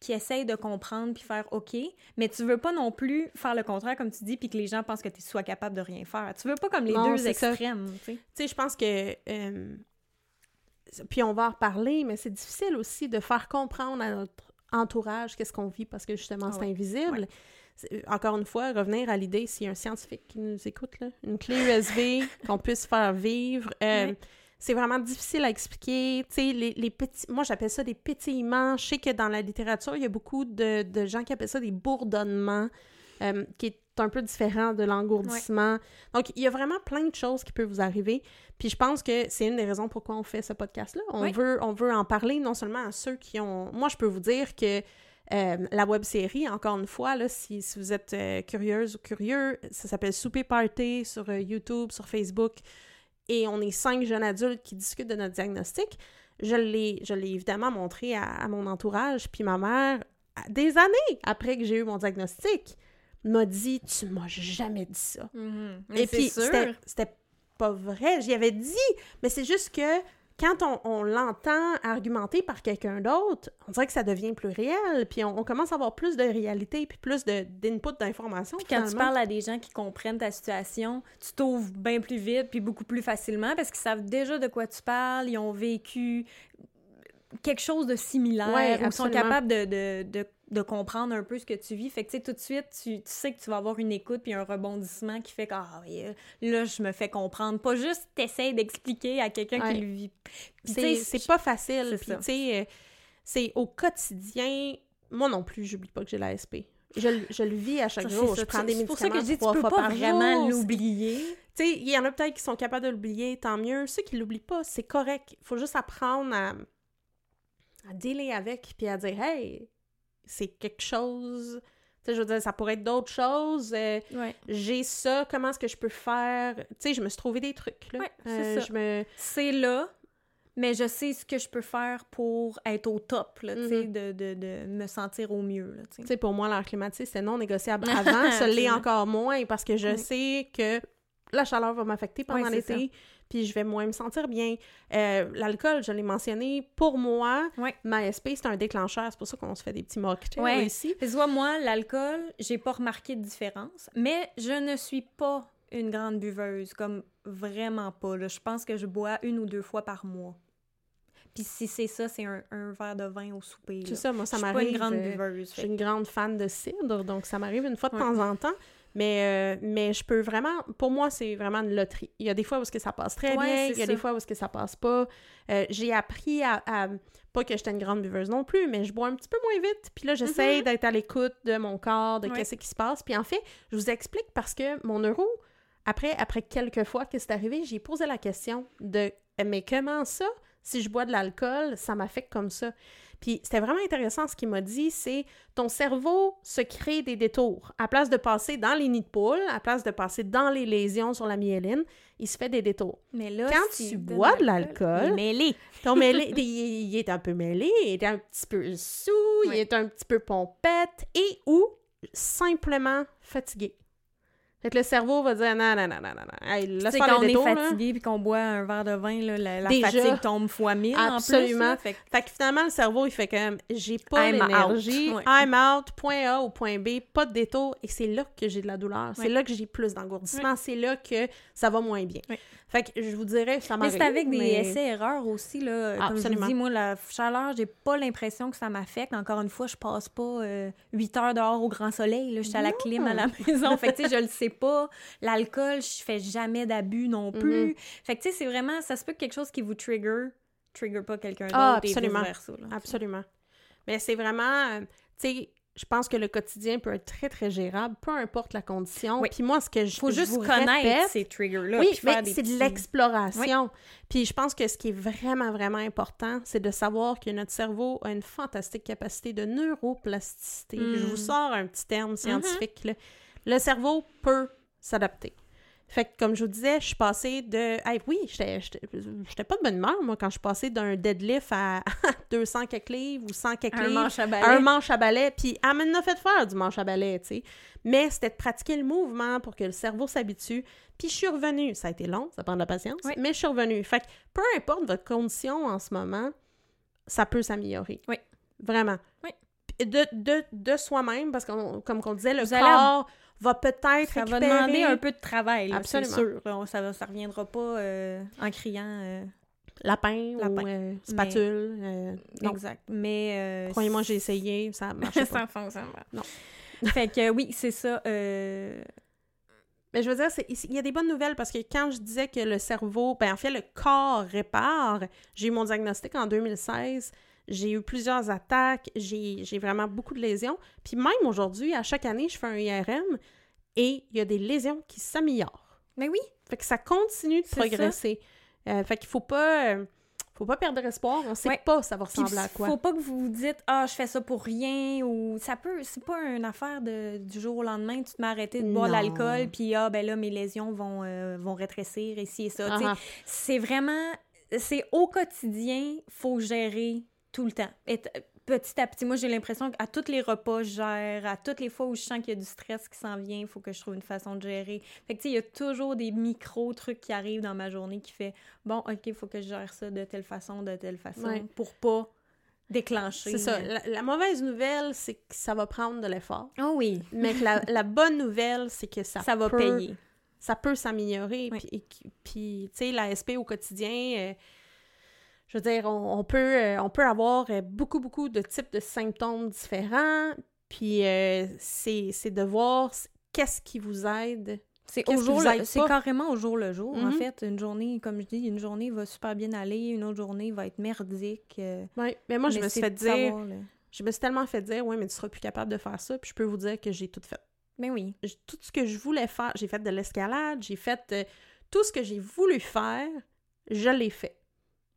Speaker 2: qui essayent de comprendre puis faire OK, mais tu veux pas non plus faire le contraire, comme tu dis, puis que les gens pensent que tu sois capable de rien faire. Tu veux pas comme les
Speaker 1: Non,
Speaker 2: deux extrêmes, tu sais.
Speaker 1: Je pense que... euh, puis on va en reparler, mais c'est difficile aussi de faire comprendre à notre entourage qu'est-ce qu'on vit parce que justement,
Speaker 2: Ah
Speaker 1: c'est
Speaker 2: ouais.
Speaker 1: invisible. Encore une fois, revenir à l'idée, s'il y a un scientifique qui nous écoute, là, une clé USB qu'on puisse faire vivre, euh, c'est vraiment difficile à expliquer. Les, les petits... Moi, j'appelle ça des pétillements. Je sais que dans la littérature, il y a beaucoup de, de gens qui appellent ça des bourdonnements, euh, qui est un peu différent de l'engourdissement. Donc, il y a vraiment plein de choses qui peuvent vous arriver. Puis je pense que c'est une des raisons pourquoi on fait ce podcast-là. On,
Speaker 2: Oui.
Speaker 1: veut, on veut en parler non seulement à ceux qui ont... Moi, je peux vous dire que euh, la web-série, encore une fois, là, si, si vous êtes euh, curieuse ou curieux, ça s'appelle Souper Party sur euh, YouTube, sur Facebook, et on est cinq jeunes adultes qui discutent de notre diagnostic. Je l'ai, je l'ai évidemment montré à, à mon entourage, puis ma mère, des années après que j'ai eu mon diagnostic, m'a dit « Tu m'as jamais dit ça. »
Speaker 2: Mais
Speaker 1: Et puis, c'était pas vrai. J'y avais dit, mais c'est juste que quand on, on l'entend argumenté par quelqu'un d'autre, on dirait que ça devient plus réel, puis on, on commence à avoir plus de réalité, puis plus d'input d'informations.
Speaker 2: Puis quand tu parles à des gens qui comprennent ta situation, tu t'ouvres bien plus vite puis beaucoup plus facilement parce qu'ils savent déjà de quoi tu parles, ils ont vécu quelque chose de similaire
Speaker 1: Ouais,
Speaker 2: ou sont capables de, de, de, de comprendre un peu ce que tu vis. Fait que, tu sais, tout de suite, tu, tu sais que tu vas avoir une écoute puis un rebondissement qui fait que, ah, oui, là, je me fais comprendre. Pas juste t'essayes d'expliquer à quelqu'un
Speaker 1: Ouais.
Speaker 2: qui le vit. Tu
Speaker 1: C'est pas facile. Puis,
Speaker 2: ça.
Speaker 1: tu sais, euh, c'est au quotidien. Moi non plus, j'oublie pas que j'ai la SP. Je, le- je le vis à chaque
Speaker 2: ça,
Speaker 1: jour.
Speaker 2: c'est
Speaker 1: Je
Speaker 2: ça.
Speaker 1: prends des
Speaker 2: C'est pour ça que
Speaker 1: médicaments
Speaker 2: je dis, tu
Speaker 1: trois
Speaker 2: peux
Speaker 1: fois
Speaker 2: pas
Speaker 1: par
Speaker 2: vraiment l'oublier.
Speaker 1: Tu sais, il y en a peut-être qui sont capables de l'oublier, tant mieux. Ceux qui l'oublient pas, c'est correct. Il faut juste apprendre à, à dealer avec, puis à dire, hey, c'est quelque chose. Tu sais, je veux dire, ça pourrait être d'autres choses. euh,
Speaker 2: Ouais.
Speaker 1: J'ai ça, comment est-ce que je peux faire? Tu sais, je me suis trouvé des trucs, là.
Speaker 2: Ouais, c'est
Speaker 1: Euh,
Speaker 2: ça.
Speaker 1: Je me...
Speaker 2: c'est là, mais je sais ce que je peux faire pour être au top, là, tu sais,
Speaker 1: Mhm.
Speaker 2: de, de, de me sentir au mieux, là,
Speaker 1: pour moi, l'air climatisé, c'était non négociable avant. ça l'est encore moins parce que je
Speaker 2: Oui.
Speaker 1: sais que la chaleur va m'affecter pendant
Speaker 2: Oui,
Speaker 1: l'été, puis je vais moins me sentir bien. Euh, L'alcool, je l'ai mentionné, pour moi,
Speaker 2: Ouais.
Speaker 1: ma SP, c'est un déclencheur. C'est pour ça qu'on se fait des petits mocktails
Speaker 2: Ouais.
Speaker 1: ici.
Speaker 2: Tu vois, moi, l'alcool, j'ai pas remarqué de différence, mais je ne suis pas une grande buveuse, comme vraiment pas. Là. Je pense que je bois une ou deux fois par mois. Puis si c'est ça, c'est un, un verre de vin au souper.
Speaker 1: C'est ça, moi, ça
Speaker 2: je suis pas
Speaker 1: m'arrive.
Speaker 2: une grande
Speaker 1: euh,
Speaker 2: buveuse.
Speaker 1: Je suis une grande fan de cidre, donc ça m'arrive une fois de
Speaker 2: Ouais.
Speaker 1: temps en temps. Mais, euh, mais je peux vraiment... Pour moi, c'est vraiment une loterie. Il y a des fois où est-ce que ça passe très
Speaker 2: Ouais,
Speaker 1: bien, il y a
Speaker 2: ça.
Speaker 1: des fois où est-ce que ça passe pas. Euh, j'ai appris à, à- Pas que j'étais une grande buveuse non plus, mais je bois un petit peu moins vite. Puis là, j'essaye d'être à l'écoute de mon corps, de
Speaker 2: Ouais.
Speaker 1: qu'est-ce qui se passe. Puis en fait, je vous explique parce que mon euro, après, après quelques fois que c'est arrivé, j'ai posé la question de mais comment ça, si je bois de l'alcool, ça m'affecte comme ça? Puis c'était vraiment intéressant ce qu'il m'a dit, c'est ton cerveau se crée des détours. À place de passer dans les nids de poule, à place de passer dans les lésions sur la myéline, il se fait des détours.
Speaker 2: Mais là,
Speaker 1: Quand
Speaker 2: si
Speaker 1: tu bois de l'alcool-
Speaker 2: mêlé.
Speaker 1: Ton mêlé, il, il est un peu mêlé, il est un petit peu sous, il est un petit peu pompette et ou simplement fatigué. Fait que le cerveau va dire non, non, non, non, non, non. Hey, laisse faire
Speaker 2: quand on est fatigué puis qu'on boit un verre de vin, là, la, la
Speaker 1: Déjà.
Speaker 2: fatigue tombe fois mille en plus.
Speaker 1: Absolument.
Speaker 2: là. Fait que-
Speaker 1: Fait que finalement, le cerveau, il fait comme j'ai pas l'énergie.
Speaker 2: Ouais.
Speaker 1: I'm out, point A ou point B, pas de détour, et c'est là que j'ai de la douleur. C'est là que j'ai plus d'engourdissement, c'est là que ça va moins bien. Fait que je vous dirais, ça
Speaker 2: Mais
Speaker 1: m'arrive.
Speaker 2: c'est avec des
Speaker 1: mais-
Speaker 2: essais-erreurs aussi, là. Comme je
Speaker 1: Absolument.
Speaker 2: vous dis, moi, la chaleur, j'ai pas l'impression que ça m'affecte. Encore une fois, je passe pas 8 heures dehors au grand soleil, là. Je suis à la clim à la maison. fait que, tu sais, je le sais pas. L'alcool, je fais jamais d'abus non plus.
Speaker 1: Mhm.
Speaker 2: Fait que, tu sais, c'est vraiment... Ça se peut que quelque chose qui vous trigger, trigger pas quelqu'un d'autre
Speaker 1: Ah,
Speaker 2: et
Speaker 1: absolument.
Speaker 2: vice-versa, là.
Speaker 1: Absolument. Mais c'est vraiment, euh, tu sais, je pense que le quotidien peut être très, très gérable, peu importe la condition.
Speaker 2: Oui.
Speaker 1: Puis moi, ce que je,
Speaker 2: Faut
Speaker 1: je
Speaker 2: juste
Speaker 1: vous
Speaker 2: connaître
Speaker 1: répète,
Speaker 2: ces triggers-là.
Speaker 1: oui, mais c'est de l'exploration. Puis je pense que ce qui est vraiment, vraiment important, c'est de savoir que notre cerveau a une fantastique capacité de neuroplasticité. Je vous
Speaker 2: Mm.
Speaker 1: sors un petit terme
Speaker 2: Mm-hmm.
Speaker 1: scientifique. là. Le cerveau peut s'adapter. Fait que, comme je vous disais, je suis passée de... Hey, oui, j'étais pas de bonne humeur, moi, quand je suis passée d'un deadlift à 200 quelques livres ou 100 quelques
Speaker 2: Un
Speaker 1: livres
Speaker 2: manche à balai.
Speaker 1: un manche à balai, puis elle m'en a fait faire du manche à balai, tu sais. Mais c'était de pratiquer le mouvement pour que le cerveau s'habitue. Puis je suis revenue. Ça a été long, ça prend de la patience,
Speaker 2: Oui.
Speaker 1: mais je suis revenue. Fait que peu importe votre condition en ce moment, ça peut s'améliorer.
Speaker 2: Oui.
Speaker 1: Vraiment.
Speaker 2: Oui.
Speaker 1: De, de, de soi-même, parce que comme on disait, le
Speaker 2: Vous
Speaker 1: corps va peut-être
Speaker 2: Ça va
Speaker 1: récupérer...
Speaker 2: demander un peu de travail, là, c'est
Speaker 1: Absolument.
Speaker 2: sûr. On- Ça, ça reviendra pas euh, en criant. euh,
Speaker 1: Lapin,
Speaker 2: Lapin.
Speaker 1: ou euh, spatule. non,
Speaker 2: exact. Mais.
Speaker 1: croyez-moi, j'ai essayé, ça marche pas.
Speaker 2: ça fonctionne pas.
Speaker 1: Non.
Speaker 2: fait que oui, c'est ça.
Speaker 1: Mais je veux dire, il y a des bonnes nouvelles parce que quand je disais que le cerveau, ben en fait, le corps répare, j'ai eu mon diagnostic en 2016, j'ai eu plusieurs attaques, j'ai vraiment beaucoup de lésions. Puis même aujourd'hui, à chaque année, je fais un IRM et il y a des lésions qui s'améliorent.
Speaker 2: Mais oui,
Speaker 1: Fait que ça continue de progresser. Euh, fait qu'il faut pas, euh, faut pas perdre espoir. On sait
Speaker 2: Ouais.
Speaker 1: pas ça va
Speaker 2: Puis
Speaker 1: ressembler à quoi.
Speaker 2: faut pas que vous vous dites ah je fais ça pour rien ou ça peut c'est pas une affaire de du jour au lendemain tu te mets à arrêter de boire de l'alcool puis ah ben là mes lésions vont euh, vont rétrécir ici et ça.
Speaker 1: Ah ah.
Speaker 2: c'est vraiment c'est au quotidien faut gérer tout le temps Et petit à petit moi j'ai l'impression qu'à tous les repas je gère à toutes les fois où je sens qu'il y a du stress qui s'en vient il faut que je trouve une façon de gérer fait que tu sais il y a toujours des micro trucs qui arrivent dans ma journée qui fait bon ok il faut que je gère ça de telle façon de telle façon
Speaker 1: Ouais.
Speaker 2: pour pas déclencher
Speaker 1: C'est ça. La, la mauvaise nouvelle, c'est que ça va prendre de l'effort.
Speaker 2: oh oui
Speaker 1: Mais que la, la bonne nouvelle, c'est que ça,
Speaker 2: ça, va
Speaker 1: peut-
Speaker 2: payer
Speaker 1: ça peut s'améliorer.
Speaker 2: Oui.
Speaker 1: Puis, puis, tu sais, l'ASP au quotidien, euh, je veux dire, on, on peut, euh, on peut avoir euh, beaucoup, beaucoup de types de symptômes différents. Puis, euh, c'est de voir qu'est-ce qui vous aide.
Speaker 2: C'est au jour c'est carrément au jour le jour. En
Speaker 1: Mhm.
Speaker 2: fait, une journée, comme je dis, une journée va super bien aller, une autre journée va être merdique. euh,
Speaker 1: Ouais. Mais moi, je
Speaker 2: mais
Speaker 1: me suis fait dire,
Speaker 2: savoir,
Speaker 1: je me suis tellement fait dire, oui, mais tu seras plus capable de faire ça. Puis, je peux vous dire que j'ai tout fait.
Speaker 2: Mais oui.
Speaker 1: J- Tout ce que je voulais faire, j'ai fait de l'escalade, j'ai fait euh, tout ce que j'ai voulu faire, je l'ai fait.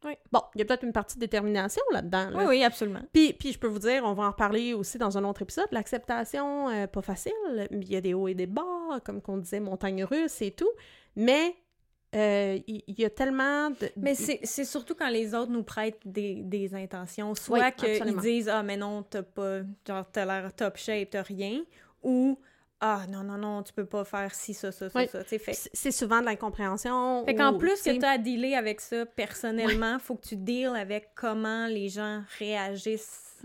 Speaker 2: Oui.
Speaker 1: Bon, il y a peut-être une partie de détermination là-dedans. là.
Speaker 2: Oui, oui, absolument.
Speaker 1: Puis, puis je peux vous dire, on va en reparler aussi dans un autre épisode, l'acceptation, euh, pas facile, il y a des hauts et des bas, comme qu'on disait, montagne russe et tout, mais euh, il y, a tellement de...
Speaker 2: Mais c'est surtout quand les autres nous prêtent des, des intentions. Soit
Speaker 1: Oui,
Speaker 2: qu'ils disent Ah, mais non, t'as pas. Genre, t'as l'air top shape, t'as rien. Ou Ah, non, non, non, tu peux pas faire ci, ça, ça, ça, ça.
Speaker 1: C'est souvent de l'incompréhension.
Speaker 2: fait qu'en plus que tu as à dealer avec ça personnellement, faut que tu deals avec comment les gens réagissent.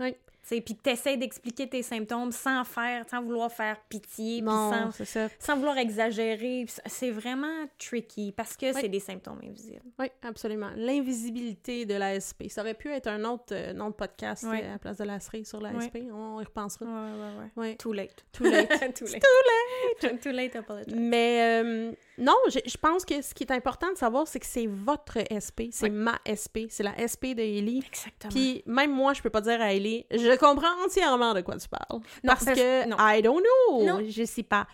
Speaker 2: Puis que t'essaies d'expliquer tes symptômes sans faire, sans vouloir faire pitié,
Speaker 1: Non,
Speaker 2: sans,
Speaker 1: c'est ça.
Speaker 2: sans vouloir exagérer. C'est vraiment tricky parce que c'est des symptômes invisibles.
Speaker 1: Oui, absolument. L'invisibilité de l'ASP. Ça aurait pu être un autre euh, nom de podcast euh, à la place de la cerise sur l'ASP. On y repensera.
Speaker 2: Ouais, ouais, ouais.
Speaker 1: Ouais.
Speaker 2: Too late.
Speaker 1: Too late.
Speaker 2: Too late.
Speaker 1: Too late.
Speaker 2: Too late, apologize.
Speaker 1: Mais euh, non, je, je pense que ce qui est important de savoir, c'est que c'est votre SP. C'est ma SP. C'est la SP de Ellie.
Speaker 2: Exactement.
Speaker 1: Puis même moi, je peux pas dire à Ellie, je comprends entièrement de quoi tu parles. parce
Speaker 2: parce-
Speaker 1: que
Speaker 2: non.
Speaker 1: I don't know.
Speaker 2: Non.
Speaker 1: Je sais pas.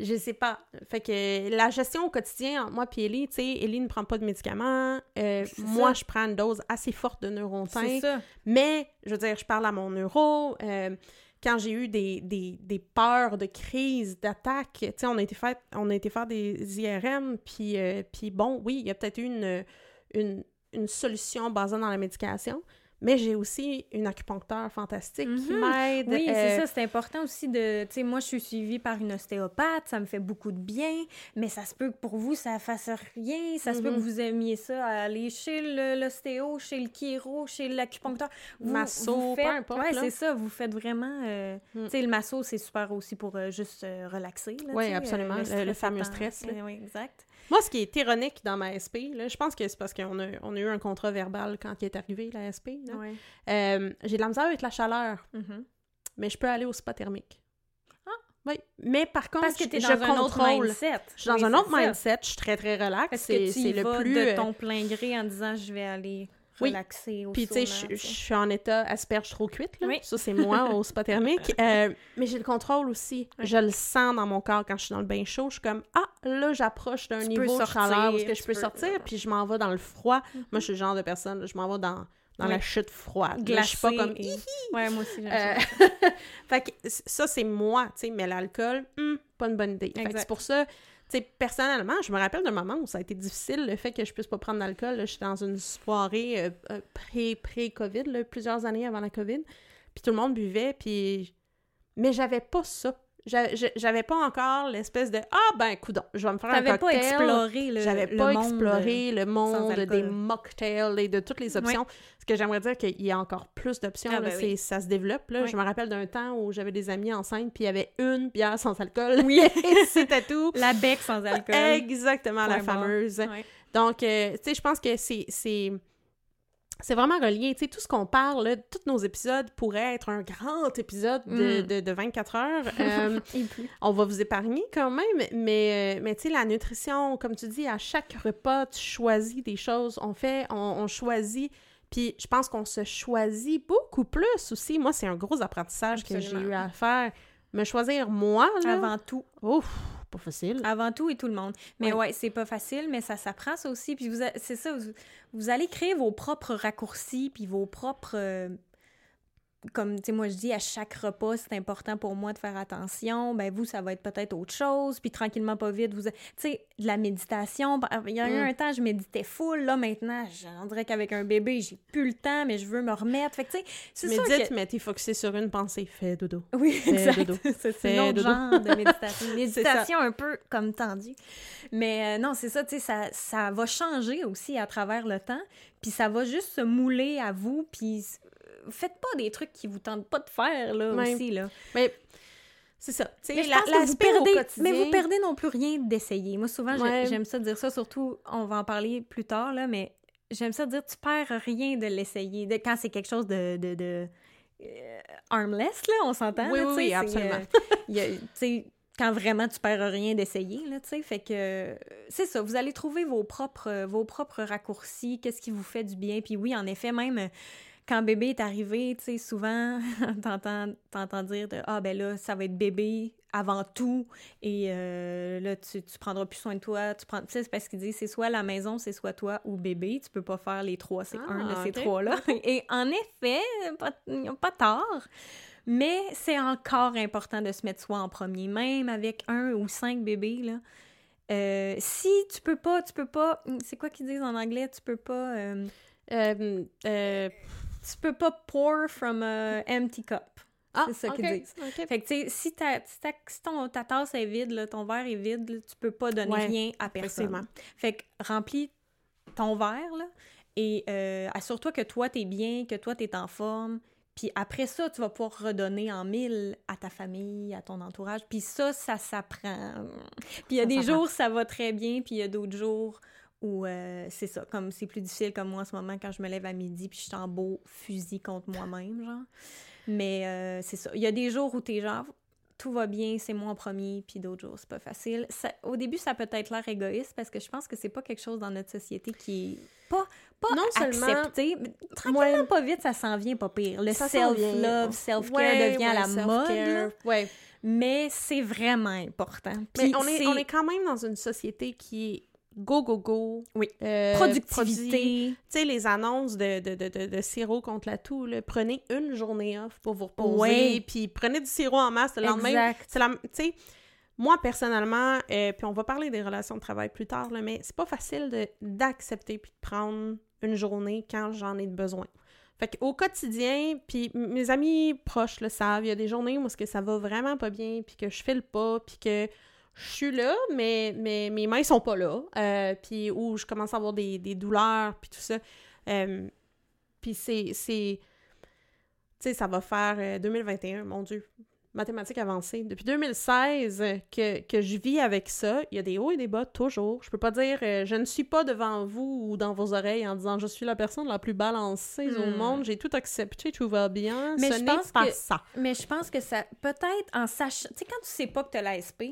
Speaker 1: Je sais pas. Fait que la gestion au quotidien entre moi et Ellie, tu sais, Ellie ne prend pas de médicaments. Euh, moi, je prends une dose assez forte de Neurontin.
Speaker 2: c'est ça.
Speaker 1: Mais, je veux dire, je parle à mon neuro. euh, quand j'ai eu des, des, des peurs de crise, d'attaque, tu sais, on a été on a été faire des IRM, puis, euh, puis bon, oui, il y a peut-être eu une, une, une solution basée dans la médication, mais j'ai aussi une acupuncteur fantastique qui
Speaker 2: Mhm.
Speaker 1: m'aide.
Speaker 2: Oui,
Speaker 1: euh,
Speaker 2: c'est ça. C'est important aussi de. Tu sais, moi, je suis suivie par une ostéopathe. Ça me fait beaucoup de bien. Mais ça se peut que pour vous, ça fasse rien. Ça se peut
Speaker 1: Mhm.
Speaker 2: que vous aimiez ça, à aller chez l'ostéo, chez le chiro, chez l'acupuncteur. Vous-
Speaker 1: Masso,
Speaker 2: vous
Speaker 1: peu
Speaker 2: faites-
Speaker 1: importe,
Speaker 2: Ouais, c'est ça. Vous faites vraiment. euh,
Speaker 1: Mm.
Speaker 2: Tu sais, le masso, c'est super aussi pour euh, juste euh, relaxer. là, sais,
Speaker 1: absolument. Le- le fameux stress, là.
Speaker 2: Oui, exact.
Speaker 1: Moi, ce qui est ironique dans ma SP, là, je pense que c'est parce qu'on a, on a eu un contrat verbal quand il est arrivé, la SP.
Speaker 2: Ouais.
Speaker 1: Euh, j'ai de la misère avec la chaleur.
Speaker 2: Mhm.
Speaker 1: mais je peux aller au spa thermique.
Speaker 2: Ah!
Speaker 1: Oui, mais par contre,
Speaker 2: Parce que es
Speaker 1: je
Speaker 2: dans un autre mindset.
Speaker 1: Je suis dans
Speaker 2: Oui,
Speaker 1: un autre
Speaker 2: ça.
Speaker 1: mindset, je suis très très relax, c'est
Speaker 2: que tu y
Speaker 1: le
Speaker 2: vas
Speaker 1: plus
Speaker 2: de
Speaker 1: euh,
Speaker 2: ton plein gré en disant je vais aller
Speaker 1: Oui. Puis tu sais, je suis en état asperge trop cuite là.
Speaker 2: Oui.
Speaker 1: Ça c'est moi au spa thermique, Euh, mais j'ai le contrôle aussi. Je le sens dans mon corps quand je suis dans le bain chaud, je suis comme ah là j'approche d'un niveau de chaleur où que je peux
Speaker 2: peux-
Speaker 1: sortir, puis je m'en vais dans le froid. Moi je suis le genre de personne, là, je m'en vais dans dans la chute froide. Là,
Speaker 2: glacé.
Speaker 1: je suis pas comme
Speaker 2: Ouais, moi aussi,
Speaker 1: Euh, fait que ça, c'est moi, tu sais, mais l'alcool, hum, pas une bonne idée. C'est pour ça, sais, personnellement, je me rappelle d'un moment où ça a été difficile, le fait que je puisse pas prendre d'alcool. là. J'étais dans une soirée euh, euh, pré- pré-COVID, plusieurs années avant la COVID, puis tout le monde buvait, puis... Mais j'avais pas ça. J'a- j'a- J'avais pas encore l'espèce de « Ah, ben, coudon, je vais me faire un cocktail. »
Speaker 2: pas exploré le
Speaker 1: J'avais pas
Speaker 2: monde,
Speaker 1: exploré le monde des mocktails et de toutes les options. Ce que j'aimerais dire qu'il y a encore plus d'options.
Speaker 2: Ah, ben oui.
Speaker 1: Ça se développe. Là.
Speaker 2: Oui.
Speaker 1: Je me rappelle d'un temps où j'avais des amis enceintes, puis il y avait une bière sans alcool.
Speaker 2: Oui.
Speaker 1: C'était tout.
Speaker 2: La bec sans alcool.
Speaker 1: Exactement, la
Speaker 2: Point
Speaker 1: fameuse. Donc, euh, tu sais, je pense que c'est... c'est... Vraiment relié, tu sais, tout ce qu'on parle, là, tous nos épisodes pourraient être un grand épisode de,
Speaker 2: Mm.
Speaker 1: de, de 24 heures. Euh,
Speaker 2: Et plus.
Speaker 1: on va vous épargner quand même, mais, euh, mais tu sais, la nutrition, comme tu dis, à chaque repas, tu choisis des choses. On fait, on, on choisit. Puis je pense qu'on se choisit beaucoup plus aussi. Moi, c'est un gros apprentissage que j'ai eu à faire. Me choisir moi, là,
Speaker 2: Avant tout.
Speaker 1: ouf, pas facile.
Speaker 2: Avant tout et tout le monde. Mais
Speaker 1: Ouais.
Speaker 2: ouais, c'est pas facile, mais ça s'apprend ça aussi. Puis vous, c'est ça, vous, vous allez créer vos propres raccourcis, puis vos propres. Comme, tu sais, moi je dis, à chaque repas, c'est important pour moi de faire attention. Ben, vous, ça va être peut-être autre chose. Puis tranquillement, pas vite, vous. Tu sais, de la méditation. Il y a eu
Speaker 1: Mm.
Speaker 2: un temps, je méditais full. Là, maintenant, je- on dirait qu'avec un bébé, j'ai plus le temps, mais je veux me remettre. Fait que, tu sais, c'est
Speaker 1: dites,
Speaker 2: que...
Speaker 1: mais t'es focusé sur une pensée. Fais dodo.
Speaker 2: Oui,
Speaker 1: Fais
Speaker 2: exact.
Speaker 1: dodo.
Speaker 2: C'est un autre
Speaker 1: dodo.
Speaker 2: genre de méditation. Méditation un peu comme tendue. Mais euh, non, c'est ça, tu sais, ça, ça va changer aussi à travers le temps. Puis ça va juste se mouler à vous. Puis faites pas des trucs qui vous tentent pas de faire, là,
Speaker 1: Ouais.
Speaker 2: aussi, là.
Speaker 1: Mais c'est ça.
Speaker 2: Mais je
Speaker 1: la-
Speaker 2: pense que vous perdez, mais vous perdez non plus rien d'essayer. Moi, souvent,
Speaker 1: Ouais.
Speaker 2: j'aime ça dire ça, surtout, on va en parler plus tard, là, mais j'aime ça dire, tu perds rien de l'essayer. De, quand c'est quelque chose de... de, de euh, armless, là, on s'entend.
Speaker 1: Oui,
Speaker 2: là,
Speaker 1: oui, absolument.
Speaker 2: euh, y a- quand vraiment tu perds rien d'essayer, là, tu sais, fait que euh, c'est ça, vous allez trouver vos propres, vos propres raccourcis, qu'est-ce qui vous fait du bien, puis oui, en effet, même quand bébé est arrivé, tu sais, souvent, t'entends, t'entends dire de, ah ben là, ça va être bébé avant tout, et euh, là, tu, tu prendras plus soin de toi, tu prends, c'est parce qu'il dit, c'est soit la maison, c'est soit toi ou bébé, tu peux pas faire les trois, c'est
Speaker 1: Ah,
Speaker 2: un de ces
Speaker 1: ok.
Speaker 2: trois-là, et en effet, pas, tort, mais c'est encore important de se mettre soi en premier, même avec un ou cinq bébés, là. Euh, si tu peux pas, tu peux pas. C'est quoi qu'ils disent en anglais? Tu peux pas. Euh,
Speaker 1: euh,
Speaker 2: tu peux pas pour from a empty cup.
Speaker 1: ah,
Speaker 2: C'est ça
Speaker 1: ok,
Speaker 2: qu'ils disent. Fait que, tu sais, si, ta, si, ta, si ton, ta tasse est vide, là, ton verre est vide, là, tu peux pas donner
Speaker 1: Ouais,
Speaker 2: rien à personne. Fait que remplis ton verre, là, et euh, assure-toi que toi, t'es bien, que toi, t'es en forme, Puis après ça, tu vas pouvoir redonner en mille à ta famille, à ton entourage. Puis ça, ça s'apprend. Puis il y a
Speaker 1: Ça
Speaker 2: des jours, ça va très bien, puis il y a d'autres jours où euh, c'est ça. Comme c'est plus difficile comme moi en ce moment quand je me lève à midi, puis je suis en beau fusil contre moi-même, genre. Mais euh, c'est ça. Il y a des jours où t'es genre, tout va bien, c'est moi en premier, puis d'autres jours, c'est pas facile. Ça- au début, ça peut être l'air égoïste parce que je pense que c'est pas quelque chose dans notre société qui est pas, pas
Speaker 1: Non seulement-
Speaker 2: accepté. mais Tranquillement, pas vite, ça s'en vient pas pire. Le self-love, self-care
Speaker 1: Ouais,
Speaker 2: devient à
Speaker 1: ouais,
Speaker 2: la mode.
Speaker 1: Ouais.
Speaker 2: mais c'est vraiment important.
Speaker 1: Mais on est, on est quand même dans une société qui est go, go, go.
Speaker 2: Oui.
Speaker 1: Euh,
Speaker 2: productivité.
Speaker 1: Tu sais, les annonces de, de, de, de, de sirop contre la toux, là, prenez une journée off pour vous reposer, puis prenez du sirop en masse le lendemain.
Speaker 2: Exact.
Speaker 1: C'est la... Tu sais, moi, personnellement, euh, puis on va parler des relations de travail plus tard, là, mais c'est pas facile d'accepter puis de prendre une journée quand j'en ai besoin. Fait qu'au quotidien, puis mes amis proches le savent, il y a des journées où que ça va vraiment pas bien, puis que je file pas, puis que je suis là, mais, mais mes mains sont pas là, euh, puis où je commence à avoir des, des douleurs, puis tout ça. Euh, puis c'est... Tu sais, ça va faire euh, 2021, mon Dieu, mathématiques avancées. Depuis 2016 euh, que, que je vis avec ça, il y a des hauts et des bas toujours. Je peux pas dire euh, je ne suis pas devant vous ou dans vos oreilles en disant je suis la personne la plus balancée au
Speaker 2: Hmm.
Speaker 1: monde, j'ai tout accepté, tout va bien.
Speaker 2: Mais
Speaker 1: Ce
Speaker 2: je pense
Speaker 1: pas
Speaker 2: que-
Speaker 1: ça.
Speaker 2: Mais je pense que ça, peut-être en sachant, tu sais, quand tu sais pas que tu as l'ASP,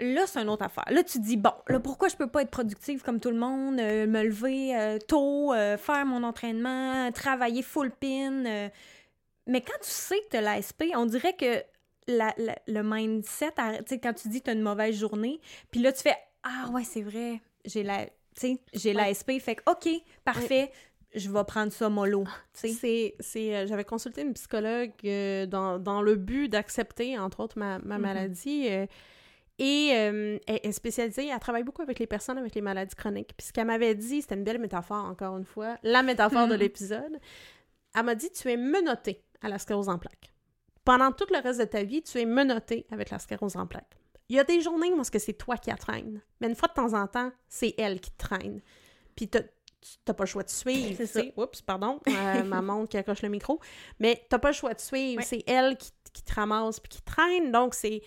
Speaker 2: là, c'est une autre affaire. Là, tu te dis, bon, là, pourquoi je peux pas être productive comme tout le monde, euh, me lever euh, tôt, euh, faire mon entraînement, travailler full pin. Mais quand tu sais que tu as l'ASP, on dirait que la- la- le mindset, tu sais, quand tu dis que tu as une mauvaise journée, puis là, tu fais, ah ouais, c'est vrai, j'ai la, tu sais, j'ai
Speaker 1: Ouais.
Speaker 2: l'ASP, fait que, OK, parfait, je vais prendre ça mollo, sais.
Speaker 1: C'est, c'est, j'avais consulté une psychologue dans, dans le but d'accepter, entre autres, ma, ma
Speaker 2: Mhm.
Speaker 1: maladie. Et euh, elle est spécialisée, elle travaille beaucoup avec les personnes avec les maladies chroniques. Puis ce qu'elle m'avait dit, c'était une belle métaphore, encore une fois, la métaphore de
Speaker 2: Mhm.
Speaker 1: l'épisode. Elle m'a dit Tu es menotté à la sclérose en plaques. Pendant tout le reste de ta vie, tu es menotté avec la sclérose en plaques. Il y a des journées où c'est toi qui la traîne, mais une fois de temps en temps, c'est elle qui te traîne. Puis t'as pas le choix de suivre.
Speaker 2: C'est
Speaker 1: sais. Oups, pardon, euh, ma montre qui accroche le micro. Mais t'as pas le choix de suivre.
Speaker 2: Ouais.
Speaker 1: C'est elle qui, qui te ramasse puis qui te traîne. Donc, c'est-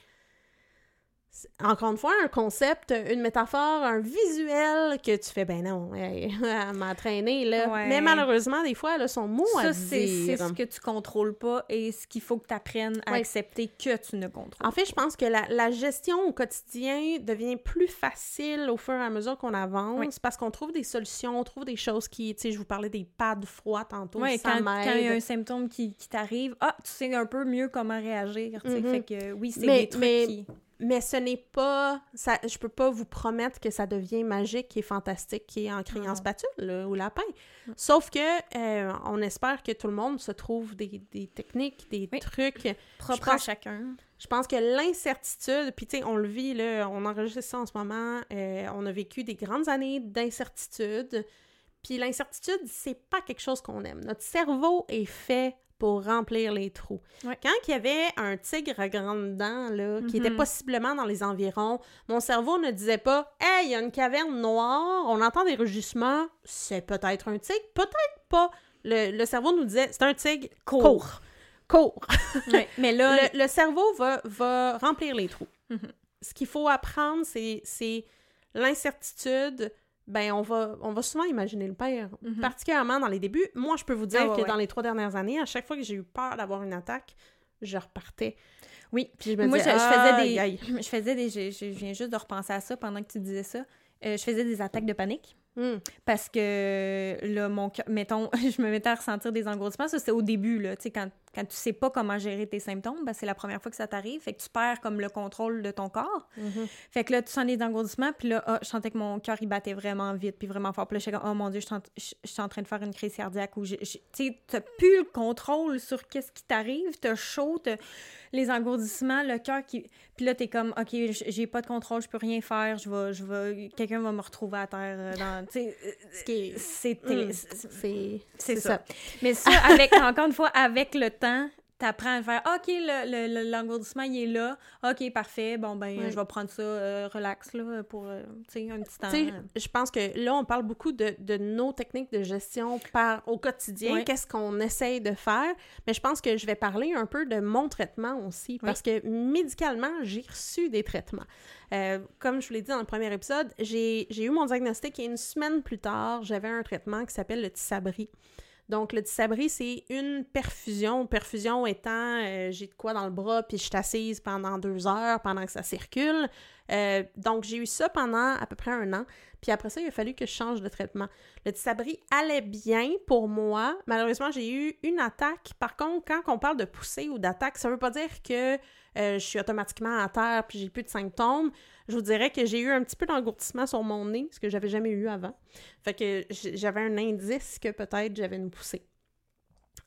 Speaker 1: encore une fois, un concept, une métaphore, un visuel que tu fais, ben non, elle m'a traîné, là.
Speaker 2: Ouais.
Speaker 1: Mais malheureusement, des fois, elle a son mot à
Speaker 2: Ça, c'est
Speaker 1: dire.
Speaker 2: ce que tu contrôles pas et ce qu'il faut que tu apprennes à
Speaker 1: Ouais.
Speaker 2: accepter que tu ne contrôles
Speaker 1: En fait, je pense que la, la gestion au quotidien devient plus facile au fur et à mesure qu'on avance
Speaker 2: Oui.
Speaker 1: parce qu'on trouve des solutions, on trouve des choses qui, tu sais, je vous parlais des pads froids tantôt, ça
Speaker 2: quand, quand il y a un symptôme qui, qui t'arrive, ah, tu sais un peu mieux comment réagir.
Speaker 1: Mhm.
Speaker 2: Fait que oui, c'est des trucs
Speaker 1: mais-
Speaker 2: qui.
Speaker 1: Mais ce n'est pas, ça, je peux pas vous promettre que ça devient magique et fantastique et en criant spatule là, ou lapin. Sauf que euh, on espère que tout le monde se trouve des, des techniques, des
Speaker 2: Oui.
Speaker 1: trucs.
Speaker 2: Propre
Speaker 1: pense-
Speaker 2: à chacun.
Speaker 1: Je pense que l'incertitude, puis tu sais, on le vit, là, on enregistre ça en ce moment, euh, on a vécu des grandes années d'incertitude, puis l'incertitude, c'est pas quelque chose qu'on aime. Notre cerveau est fait pour remplir les trous.
Speaker 2: Ouais.
Speaker 1: Quand il y avait un tigre à grandes dents, là, qui était
Speaker 2: Mhm.
Speaker 1: possiblement dans les environs, mon cerveau ne disait pas « Hey, il y a une caverne noire, on entend des rugissements, c'est peut-être un tigre, peut-être pas. » Le, cerveau nous disait « C'est un tigre,
Speaker 2: Cours.
Speaker 1: cours.
Speaker 2: Ouais, Mais là,
Speaker 1: Le, le cerveau va, va remplir les trous.
Speaker 2: Mhm.
Speaker 1: Ce qu'il faut apprendre, c'est, c'est l'incertitude. Ben, on va, on va souvent imaginer le pire,
Speaker 2: Mhm.
Speaker 1: particulièrement dans les débuts. Moi, je peux vous dire
Speaker 2: Ah ouais,
Speaker 1: que
Speaker 2: ouais.
Speaker 1: dans les trois dernières années, à chaque fois que j'ai eu peur d'avoir une attaque, je repartais.
Speaker 2: oui.
Speaker 1: Puis je me
Speaker 2: Moi, je,
Speaker 1: disais,
Speaker 2: je faisais des.
Speaker 1: aïe.
Speaker 2: Je faisais des. Je, je viens juste de repenser à ça pendant que tu disais ça. Euh, je faisais des attaques de panique.
Speaker 1: Hum.
Speaker 2: Parce que là, mon cœur, mettons, je me mettais à ressentir des engourdissements. Ça, c'est au début, là. Tu sais, quand, quand tu sais pas comment gérer tes symptômes, ben, c'est la première fois que ça t'arrive. Fait que tu perds comme le contrôle de ton corps.
Speaker 1: Mhm.
Speaker 2: Fait que là, tu sens des engourdissements, puis là, ah, je sentais que mon cœur, il battait vraiment vite, puis vraiment fort. Puis là, j'étais comme, oh mon Dieu, je suis en, je- je suis en train de faire une crise cardiaque. Ou, tu sais, t'as plus le contrôle sur qu'est-ce qui t'arrive. T'as chaud, t'as les engourdissements, le cœur qui... Puis là, t'es comme, OK, j'ai pas de contrôle, je peux rien faire, je vais... Je vais... Quelqu'un va me retrouver à terre euh, dans... Tu sais, c'est... C'est-
Speaker 1: C'est,
Speaker 2: C'est
Speaker 1: c'est
Speaker 2: ça. Mais ça, avec, encore une fois, avec le temps, t'apprends à faire OK, le, le- le- l'engourdissement, il est là. OK, parfait. Bon, ben, je vais prendre ça euh, relax, là, pour, euh, tu sais, un petit temps.
Speaker 1: Tu sais, je pense que là, on parle beaucoup de, de nos techniques de gestion par, au quotidien, qu'est-ce qu'on essaye de faire, mais je pense que je vais parler un peu de mon traitement aussi, parce que médicalement, j'ai reçu des traitements. Euh, comme je vous l'ai dit dans le premier épisode, j'ai eu mon diagnostic et une semaine plus tard, j'avais un traitement qui s'appelle le Tissabri. Donc, le Tissabri, c'est une perfusion. Perfusion étant, euh, j'ai de quoi dans le bras, puis je suis assise pendant deux heures pendant que ça circule. Euh, donc, j'ai eu ça pendant à peu près un an. Puis après ça, il a fallu que je change de traitement. Le Tissabri allait bien pour moi. Malheureusement, j'ai eu une attaque. Par contre, quand on parle de poussée ou d'attaque, ça veut pas dire que euh, je suis automatiquement à terre puis j'ai plus de symptômes. Je vous dirais que j'ai eu un petit peu d'engourdissement sur mon nez, ce que j'avais jamais eu avant. Fait que j'avais un indice que peut-être j'avais une poussée.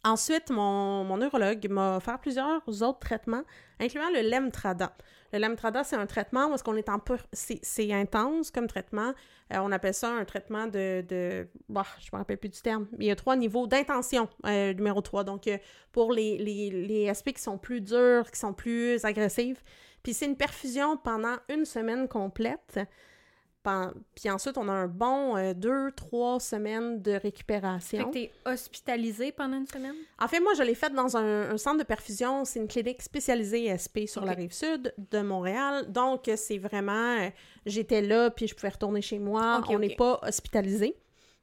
Speaker 1: Ensuite, mon, mon neurologue m'a offert plusieurs autres traitements, incluant le Lemtrada. Le Lemtrada, c'est un traitement où qu'on est en pur... C'est intense comme traitement. Euh, on appelle ça un traitement de... de... Bah, je me rappelle plus du terme. Il y a trois niveaux d'intention, euh, numéro 3. Donc, euh, pour les, les, les aspects qui sont plus durs, qui sont plus agressifs. Puis c'est une perfusion pendant une semaine complète. Puis ensuite, on a un bon euh, deux, trois semaines de
Speaker 2: Fait
Speaker 1: récupération.
Speaker 2: que t'es hospitalisé pendant une semaine?
Speaker 1: En fait, moi, je l'ai faite dans un, un centre de perfusion. C'est une clinique spécialisée SP sur la rive sud de Montréal. Donc, c'est vraiment... euh, J'étais là, puis je pouvais retourner chez moi. On n'est pas hospitalisé,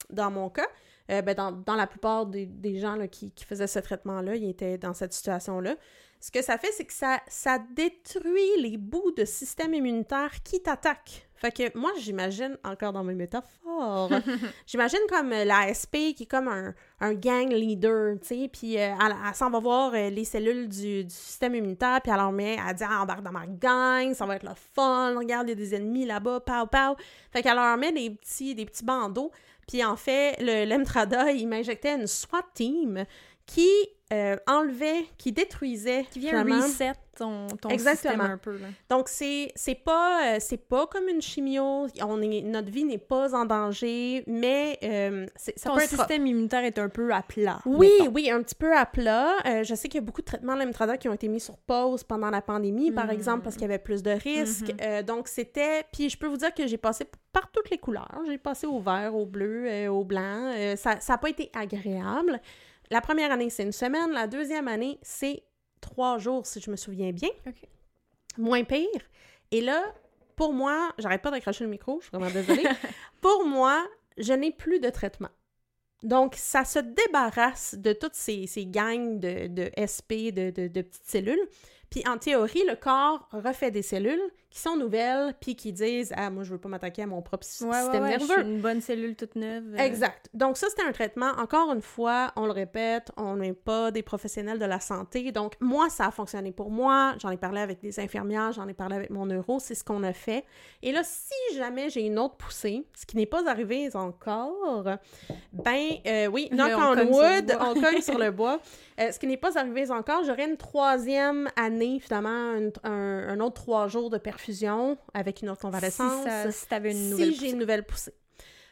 Speaker 1: dans mon cas. Euh, ben, dans, dans la plupart des, des gens là, qui, qui faisaient ce traitement-là, ils étaient dans cette situation-là. Ce que ça fait, c'est que ça, ça détruit les bouts de système immunitaire qui t'attaquent. Fait que moi, j'imagine, encore dans mes métaphores, j'imagine comme euh, la SP qui est comme un, un gang leader, tu sais, puis euh, elle, elle s'en va voir euh, les cellules du, du système immunitaire, puis elle leur met, elle dit ah, « embarque dans ma gang, ça va être le fun, regarde, il y a des ennemis là-bas, pow, pow ». Fait qu'elle leur met des petits, des petits bandeaux, puis en fait, le l'Emtrada, il m'injectait une SWAT team qui euh, enlevait, qui détruisait
Speaker 2: Qui vient
Speaker 1: finalement-
Speaker 2: reset ton, ton
Speaker 1: Exactement.
Speaker 2: système un peu, là.
Speaker 1: donc, c'est c'est pas, euh, c'est pas comme une chimio. On est, notre vie n'est pas en danger, mais euh, c'est- ça
Speaker 2: Ton
Speaker 1: peut être...
Speaker 2: système immunitaire est un peu à plat.
Speaker 1: Oui,
Speaker 2: mettons.
Speaker 1: oui, un petit peu à plat. Euh, je sais qu'il y a beaucoup de traitements de qui ont été mis sur pause pendant la pandémie, par
Speaker 2: Mhm.
Speaker 1: exemple, parce qu'il y avait plus de risques.
Speaker 2: Mhm.
Speaker 1: Euh, donc, c'était... Puis, je peux vous dire que j'ai passé par toutes les couleurs. J'ai passé au vert, au bleu, au blanc. Ça n'a pas été agréable. La première année, c'est une semaine. La deuxième année, c'est trois jours, si je me souviens bien. Moins pire. Et là, pour moi, j'arrête pas d'accrocher le micro, je suis vraiment désolée. pour moi, je n'ai plus de traitement. Donc, ça se débarrasse de toutes ces, ces gangs de, de SP, de, de- de petites cellules. Puis, en théorie, le corps refait des cellules qui sont nouvelles, puis qui disent « Ah, moi, je veux pas m'attaquer à mon propre
Speaker 2: Ouais,
Speaker 1: système
Speaker 2: ouais, je
Speaker 1: nerveux.
Speaker 2: suis une bonne cellule toute neuve. euh,
Speaker 1: Exact. Donc ça, c'était un traitement. Encore une fois, on le répète, on n'est pas des professionnels de la santé. Donc moi, ça a fonctionné pour moi. J'en ai parlé avec des infirmières, j'en ai parlé avec mon neuro, c'est ce qu'on a fait. Et là, si jamais j'ai une autre poussée, ce qui n'est pas arrivé encore, ben euh, oui, knock
Speaker 2: on
Speaker 1: on wood, on cogne sur le bois. Euh, ce qui n'est pas arrivé encore, j'aurais une troisième année, finalement, une- un, un autre trois jours de perfusion avec une autre
Speaker 2: Si,
Speaker 1: convalescence
Speaker 2: ça, si t'avais une nouvelle
Speaker 1: si j'ai une nouvelle poussée.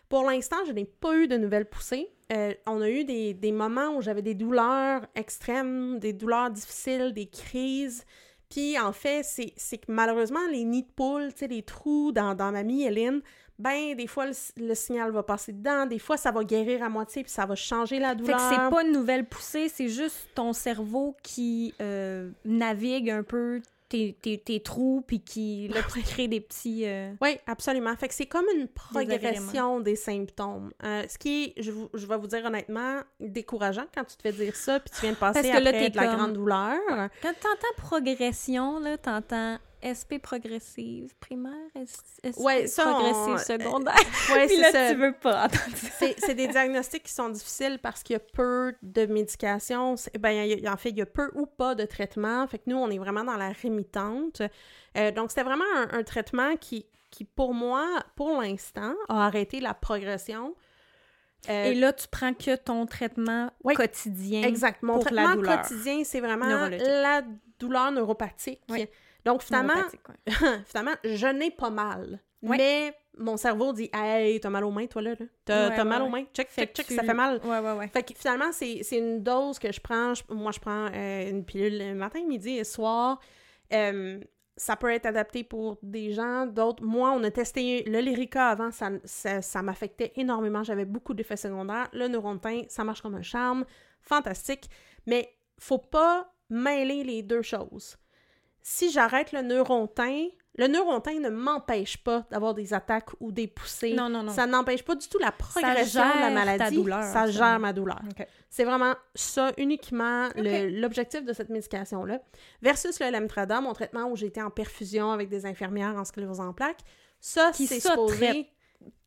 Speaker 1: Pour l'instant, je n'ai pas eu de nouvelle poussée. Euh, on a eu des, des moments où j'avais des douleurs extrêmes, des douleurs difficiles, des crises. Puis en fait, c'est c'est que malheureusement, les nids de poules, tu sais, les trous dans, dans ma myéline, ben des fois, le, le signal va passer dedans, des fois, ça va guérir à moitié, puis ça va changer la
Speaker 2: Fait
Speaker 1: douleur.
Speaker 2: que c'est pas une nouvelle poussée, c'est juste ton cerveau qui euh, navigue un peu tes, tes, tes trous, puis qui là, qui crée des petits... euh,
Speaker 1: Oui, absolument. Fait que c'est comme une progression des symptômes. Euh, ce qui est, je, vous- je vais vous dire honnêtement, décourageant quand tu te fais dire ça, puis tu viens de passer
Speaker 2: Parce que là,
Speaker 1: après de la grande douleur.
Speaker 2: Quand t'entends progression, là, t'entends SP progressive primaire, SP
Speaker 1: Ouais, ça,
Speaker 2: progressive
Speaker 1: on-
Speaker 2: secondaire.
Speaker 1: Ouais,
Speaker 2: Puis là,
Speaker 1: ça.
Speaker 2: tu veux pas entendre ça.
Speaker 1: C'est des diagnostics qui sont difficiles parce qu'il y a peu de médication. C'est- Ben, il y a- en fait, il y a peu ou pas de traitement. Fait que nous, on est vraiment dans la rémitante. Euh, donc, c'était vraiment un, un traitement qui, qui, pour moi, pour l'instant, a arrêté la progression. Euh,
Speaker 2: Et là, tu prends que ton traitement quotidien.
Speaker 1: Exact. Mon
Speaker 2: pour la
Speaker 1: traitement
Speaker 2: douleur.
Speaker 1: quotidien, c'est vraiment la douleur neuropathique.
Speaker 2: Oui.
Speaker 1: Donc, finalement,
Speaker 2: ouais.
Speaker 1: finalement, je n'ai pas mal.
Speaker 2: Ouais.
Speaker 1: Mais mon cerveau dit Hey, t'as mal aux mains, toi, là. là. T'as
Speaker 2: Ouais,
Speaker 1: mal aux mains. Check,
Speaker 2: Fait
Speaker 1: check,
Speaker 2: que
Speaker 1: check,
Speaker 2: tu-
Speaker 1: ça fait mal.
Speaker 2: Ouais, ouais, ouais.
Speaker 1: Fait que finalement, c'est c'est une dose que je prends. Je- moi, je prends euh, une pilule le matin, midi et soir. Euh, ça peut être adapté pour des gens, d'autres. Moi, on a testé le Lyrica avant, ça, ça, ça m'affectait énormément. J'avais beaucoup d'effets secondaires. Le Neurontin, ça marche comme un charme. Fantastique. Mais faut pas mêler les deux choses. Si j'arrête le Neurontin, le Neurontin ne m'empêche pas d'avoir des attaques ou des poussées.
Speaker 2: Non, non, non.
Speaker 1: Ça n'empêche pas du tout la progression de la
Speaker 2: ta
Speaker 1: maladie.
Speaker 2: douleur,
Speaker 1: ça
Speaker 2: ça.
Speaker 1: gère ma douleur. C'est vraiment ça uniquement l'objectif de cette médication-là. Versus le Lemtrada, mon traitement où j'étais en perfusion avec des infirmières en sclérose en plaques. Ça, c'est supposé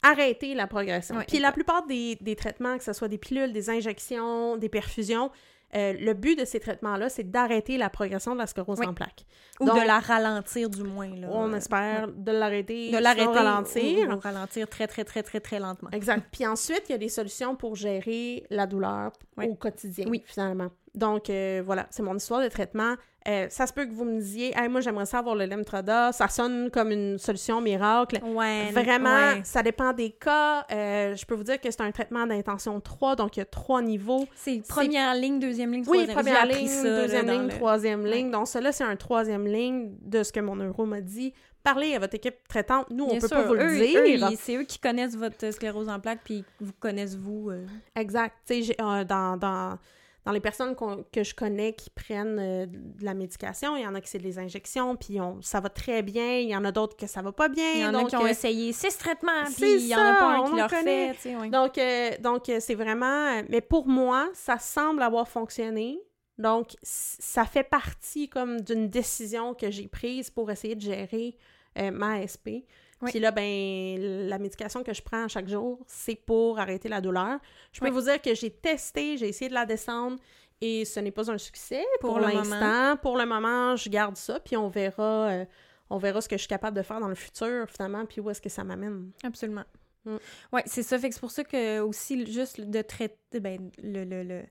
Speaker 1: arrêter la progression. Puis la plupart des, des traitements, que ce soit des pilules, des injections, des perfusions, euh, le but de ces traitements-là, c'est d'arrêter la progression de la sclérose
Speaker 2: Oui.
Speaker 1: en plaques.
Speaker 2: Ou
Speaker 1: Donc,
Speaker 2: de la ralentir, du moins. Là.
Speaker 1: On espère de l'arrêter,
Speaker 2: De l'arrêter.
Speaker 1: ralentir.
Speaker 2: Ou, ou ralentir très, très, très, très, très lentement.
Speaker 1: Exact. Puis ensuite, il y a des solutions pour gérer la douleur
Speaker 2: Oui.
Speaker 1: au quotidien,
Speaker 2: Oui.
Speaker 1: finalement. Donc, euh, voilà, c'est mon histoire de traitement. Euh, ça se peut que vous me disiez, hey, moi, j'aimerais ça avoir le Lemtrada. Ça sonne comme une solution miracle.
Speaker 2: Ouais.
Speaker 1: Vraiment,
Speaker 2: ouais.
Speaker 1: ça dépend des cas. Euh, je peux vous dire que c'est un traitement d'intention 3, donc il y a trois niveaux.
Speaker 2: C'est première ligne, deuxième ligne,
Speaker 1: Oui,
Speaker 2: troisième
Speaker 1: première
Speaker 2: J'ai appris
Speaker 1: ligne,
Speaker 2: ça,
Speaker 1: deuxième ligne,
Speaker 2: le-
Speaker 1: troisième
Speaker 2: Ouais.
Speaker 1: ligne. Donc, cela, c'est un troisième ligne de ce que mon neuro m'a dit. Parlez à votre équipe traitante. Nous, on
Speaker 2: Bien
Speaker 1: peut
Speaker 2: sûr,
Speaker 1: pas vous le dire.
Speaker 2: c'est eux qui connaissent votre sclérose en plaques, puis vous connaissent vous. euh.
Speaker 1: Exact. Tu sais, dans, dans les personnes que je connais qui prennent euh, de la médication, il y en a qui c'est des injections, puis on, ça va très bien. Il y en a d'autres que ça va pas bien.
Speaker 2: Il y en a
Speaker 1: donc,
Speaker 2: qui ont
Speaker 1: euh,
Speaker 2: essayé six traitements, puis il y en a pas un qui leur
Speaker 1: connaît.
Speaker 2: fait.
Speaker 1: Donc, euh, donc c'est vraiment... Mais pour moi, ça semble avoir fonctionné. Donc, ça fait partie comme d'une décision que j'ai prise pour essayer de gérer ma ASP.
Speaker 2: Oui.
Speaker 1: Puis là, ben, la médication que je prends chaque jour, c'est pour arrêter la douleur. Je peux
Speaker 2: Oui.
Speaker 1: vous dire que j'ai testé, j'ai essayé de la descendre et ce n'est pas un succès pour, l'instant. Pour le moment, je garde ça, puis on verra, euh, on verra ce que je suis capable de faire dans le futur, finalement, puis où est-ce que ça m'amène.
Speaker 2: Absolument.
Speaker 1: Mm.
Speaker 2: Ouais, c'est ça. Fait que c'est pour ça que aussi, juste de traiter, ben, le, le, le-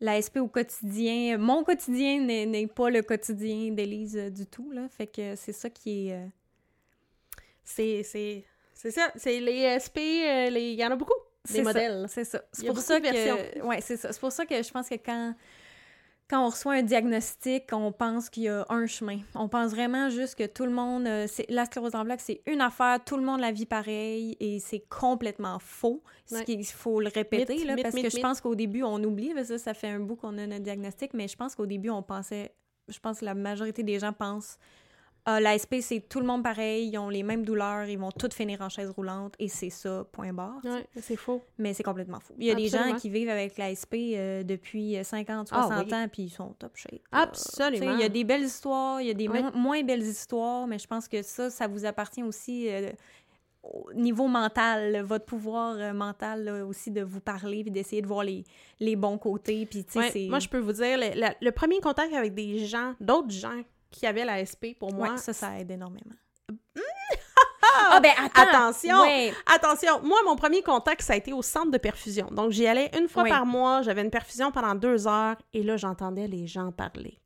Speaker 2: l'ASP au quotidien, mon quotidien n'est, pas le quotidien d'Élise euh, du tout, là. Fait que c'est ça qui est...
Speaker 1: C'est, ça, c'est les SP, euh, les- il y en a beaucoup, des
Speaker 2: c'est ça,
Speaker 1: modèles.
Speaker 2: C'est ça. Pour ça que... Ouais, c'est ça. C'est pour ça que je pense que quand... Quand on reçoit un diagnostic, on pense qu'il y a un chemin. On pense vraiment juste que tout le monde... euh, c'est, la sclérose en plaques, c'est une affaire, tout le monde la vit pareil, et c'est complètement faux. Ce
Speaker 1: Ouais.
Speaker 2: qu'il faut le répéter,
Speaker 1: Mythe,
Speaker 2: là,
Speaker 1: mythe,
Speaker 2: parce
Speaker 1: mythe,
Speaker 2: que je pense qu'au début, on oublie, parce que ça, ça fait un bout qu'on a notre diagnostic, mais je pense qu'au début, on pensait... Je pense que la majorité des gens pensent ah, l'ASP, c'est tout le monde pareil, ils ont les mêmes douleurs, ils vont toutes finir en chaise roulante, et c'est ça, point barre.
Speaker 1: Ouais, c'est faux.
Speaker 2: Mais c'est complètement fou. Il y a des gens qui vivent avec l'ASP euh, depuis 50,
Speaker 1: Ah
Speaker 2: 60
Speaker 1: oui.
Speaker 2: ans, puis ils sont top shape.
Speaker 1: Absolument.
Speaker 2: Il y a des belles histoires, il y a des
Speaker 1: Oui.
Speaker 2: mo- moins belles histoires, mais je pense que ça, ça vous appartient aussi euh, au niveau mental, votre pouvoir euh, mental là, aussi de vous parler, puis d'essayer de voir les, les bons côtés, puis
Speaker 1: Ouais. Moi, je peux vous dire, le, la- le premier contact avec des gens, d'autres gens qui avaient la SP, pour moi,
Speaker 2: Ouais, ça, ça aide énormément.
Speaker 1: Ah,
Speaker 2: ben attends!
Speaker 1: Attention!
Speaker 2: Ouais.
Speaker 1: Attention, moi, mon premier contact, ça a été au centre de perfusion. Donc, j'y allais une fois par mois, j'avais une perfusion pendant deux heures, et là, j'entendais les gens parler.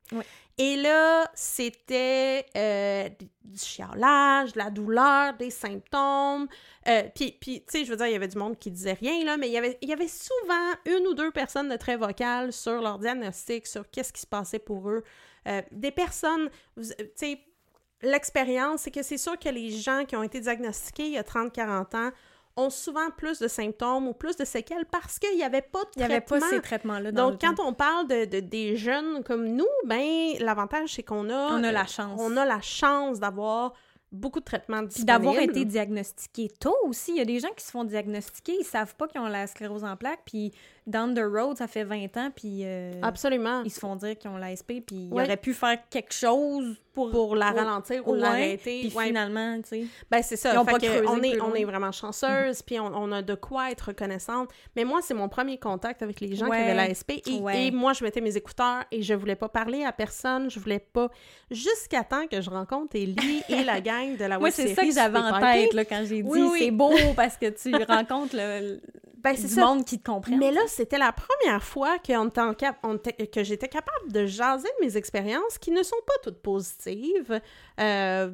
Speaker 1: Et là, c'était euh, du chialage, de la douleur, des symptômes. Euh, puis, puis, tu sais, je veux dire, il y avait du monde qui disait rien, là, mais il y avait, il y avait souvent une ou deux personnes de très vocales sur leur diagnostic, sur qu'est-ce qui se passait pour eux. Euh, des personnes, vous- tu sais, l'expérience, c'est que c'est sûr que les gens qui ont été diagnostiqués il y a 30-40 ans ont souvent plus de symptômes ou plus de séquelles parce qu'il n'y avait pas de
Speaker 2: Il n'y avait pas
Speaker 1: traitement.
Speaker 2: ces traitements-là
Speaker 1: Donc, quand
Speaker 2: temps.
Speaker 1: on parle de, de- des jeunes comme nous, ben l'avantage, c'est qu'on a...
Speaker 2: On a la
Speaker 1: euh,
Speaker 2: chance.
Speaker 1: On a la chance d'avoir beaucoup de traitements
Speaker 2: Puis
Speaker 1: disponibles.
Speaker 2: d'avoir été diagnostiqué tôt aussi. Il y a des gens qui se font diagnostiquer, ils savent pas qu'ils ont la sclérose en plaques, puis down the road, ça fait 20 ans, puis euh,
Speaker 1: Absolument.
Speaker 2: ils se font dire qu'ils ont l'ASP, puis ils
Speaker 1: Ouais.
Speaker 2: auraient pu faire quelque chose pour,
Speaker 1: Pour la ralentir ou
Speaker 2: Ouais,
Speaker 1: l'arrêter.
Speaker 2: Puis
Speaker 1: Ouais.
Speaker 2: finalement, tu sais.
Speaker 1: Ben, c'est ça.
Speaker 2: Ils ont
Speaker 1: Fait
Speaker 2: pas
Speaker 1: que
Speaker 2: creusé
Speaker 1: on, est, on vraiment chanceuse, puis on, on a de quoi être reconnaissante. Mais moi, c'est mon premier contact avec les gens qui avaient l'ASP. Et, moi, je mettais mes écouteurs et je voulais pas parler à personne. Je voulais pas... Jusqu'à temps que je rencontre Ellie et la gang de la
Speaker 2: Moi, c'est ça que j'avais en tête là, quand j'ai dit
Speaker 1: Oui, oui.
Speaker 2: c'est beau parce que tu rencontres le,
Speaker 1: Ben,
Speaker 2: du
Speaker 1: ça.
Speaker 2: monde qui te comprend.
Speaker 1: Mais là, c'était la première fois était- que j'étais capable de jaser de mes expériences qui ne sont pas toutes positives. Euh,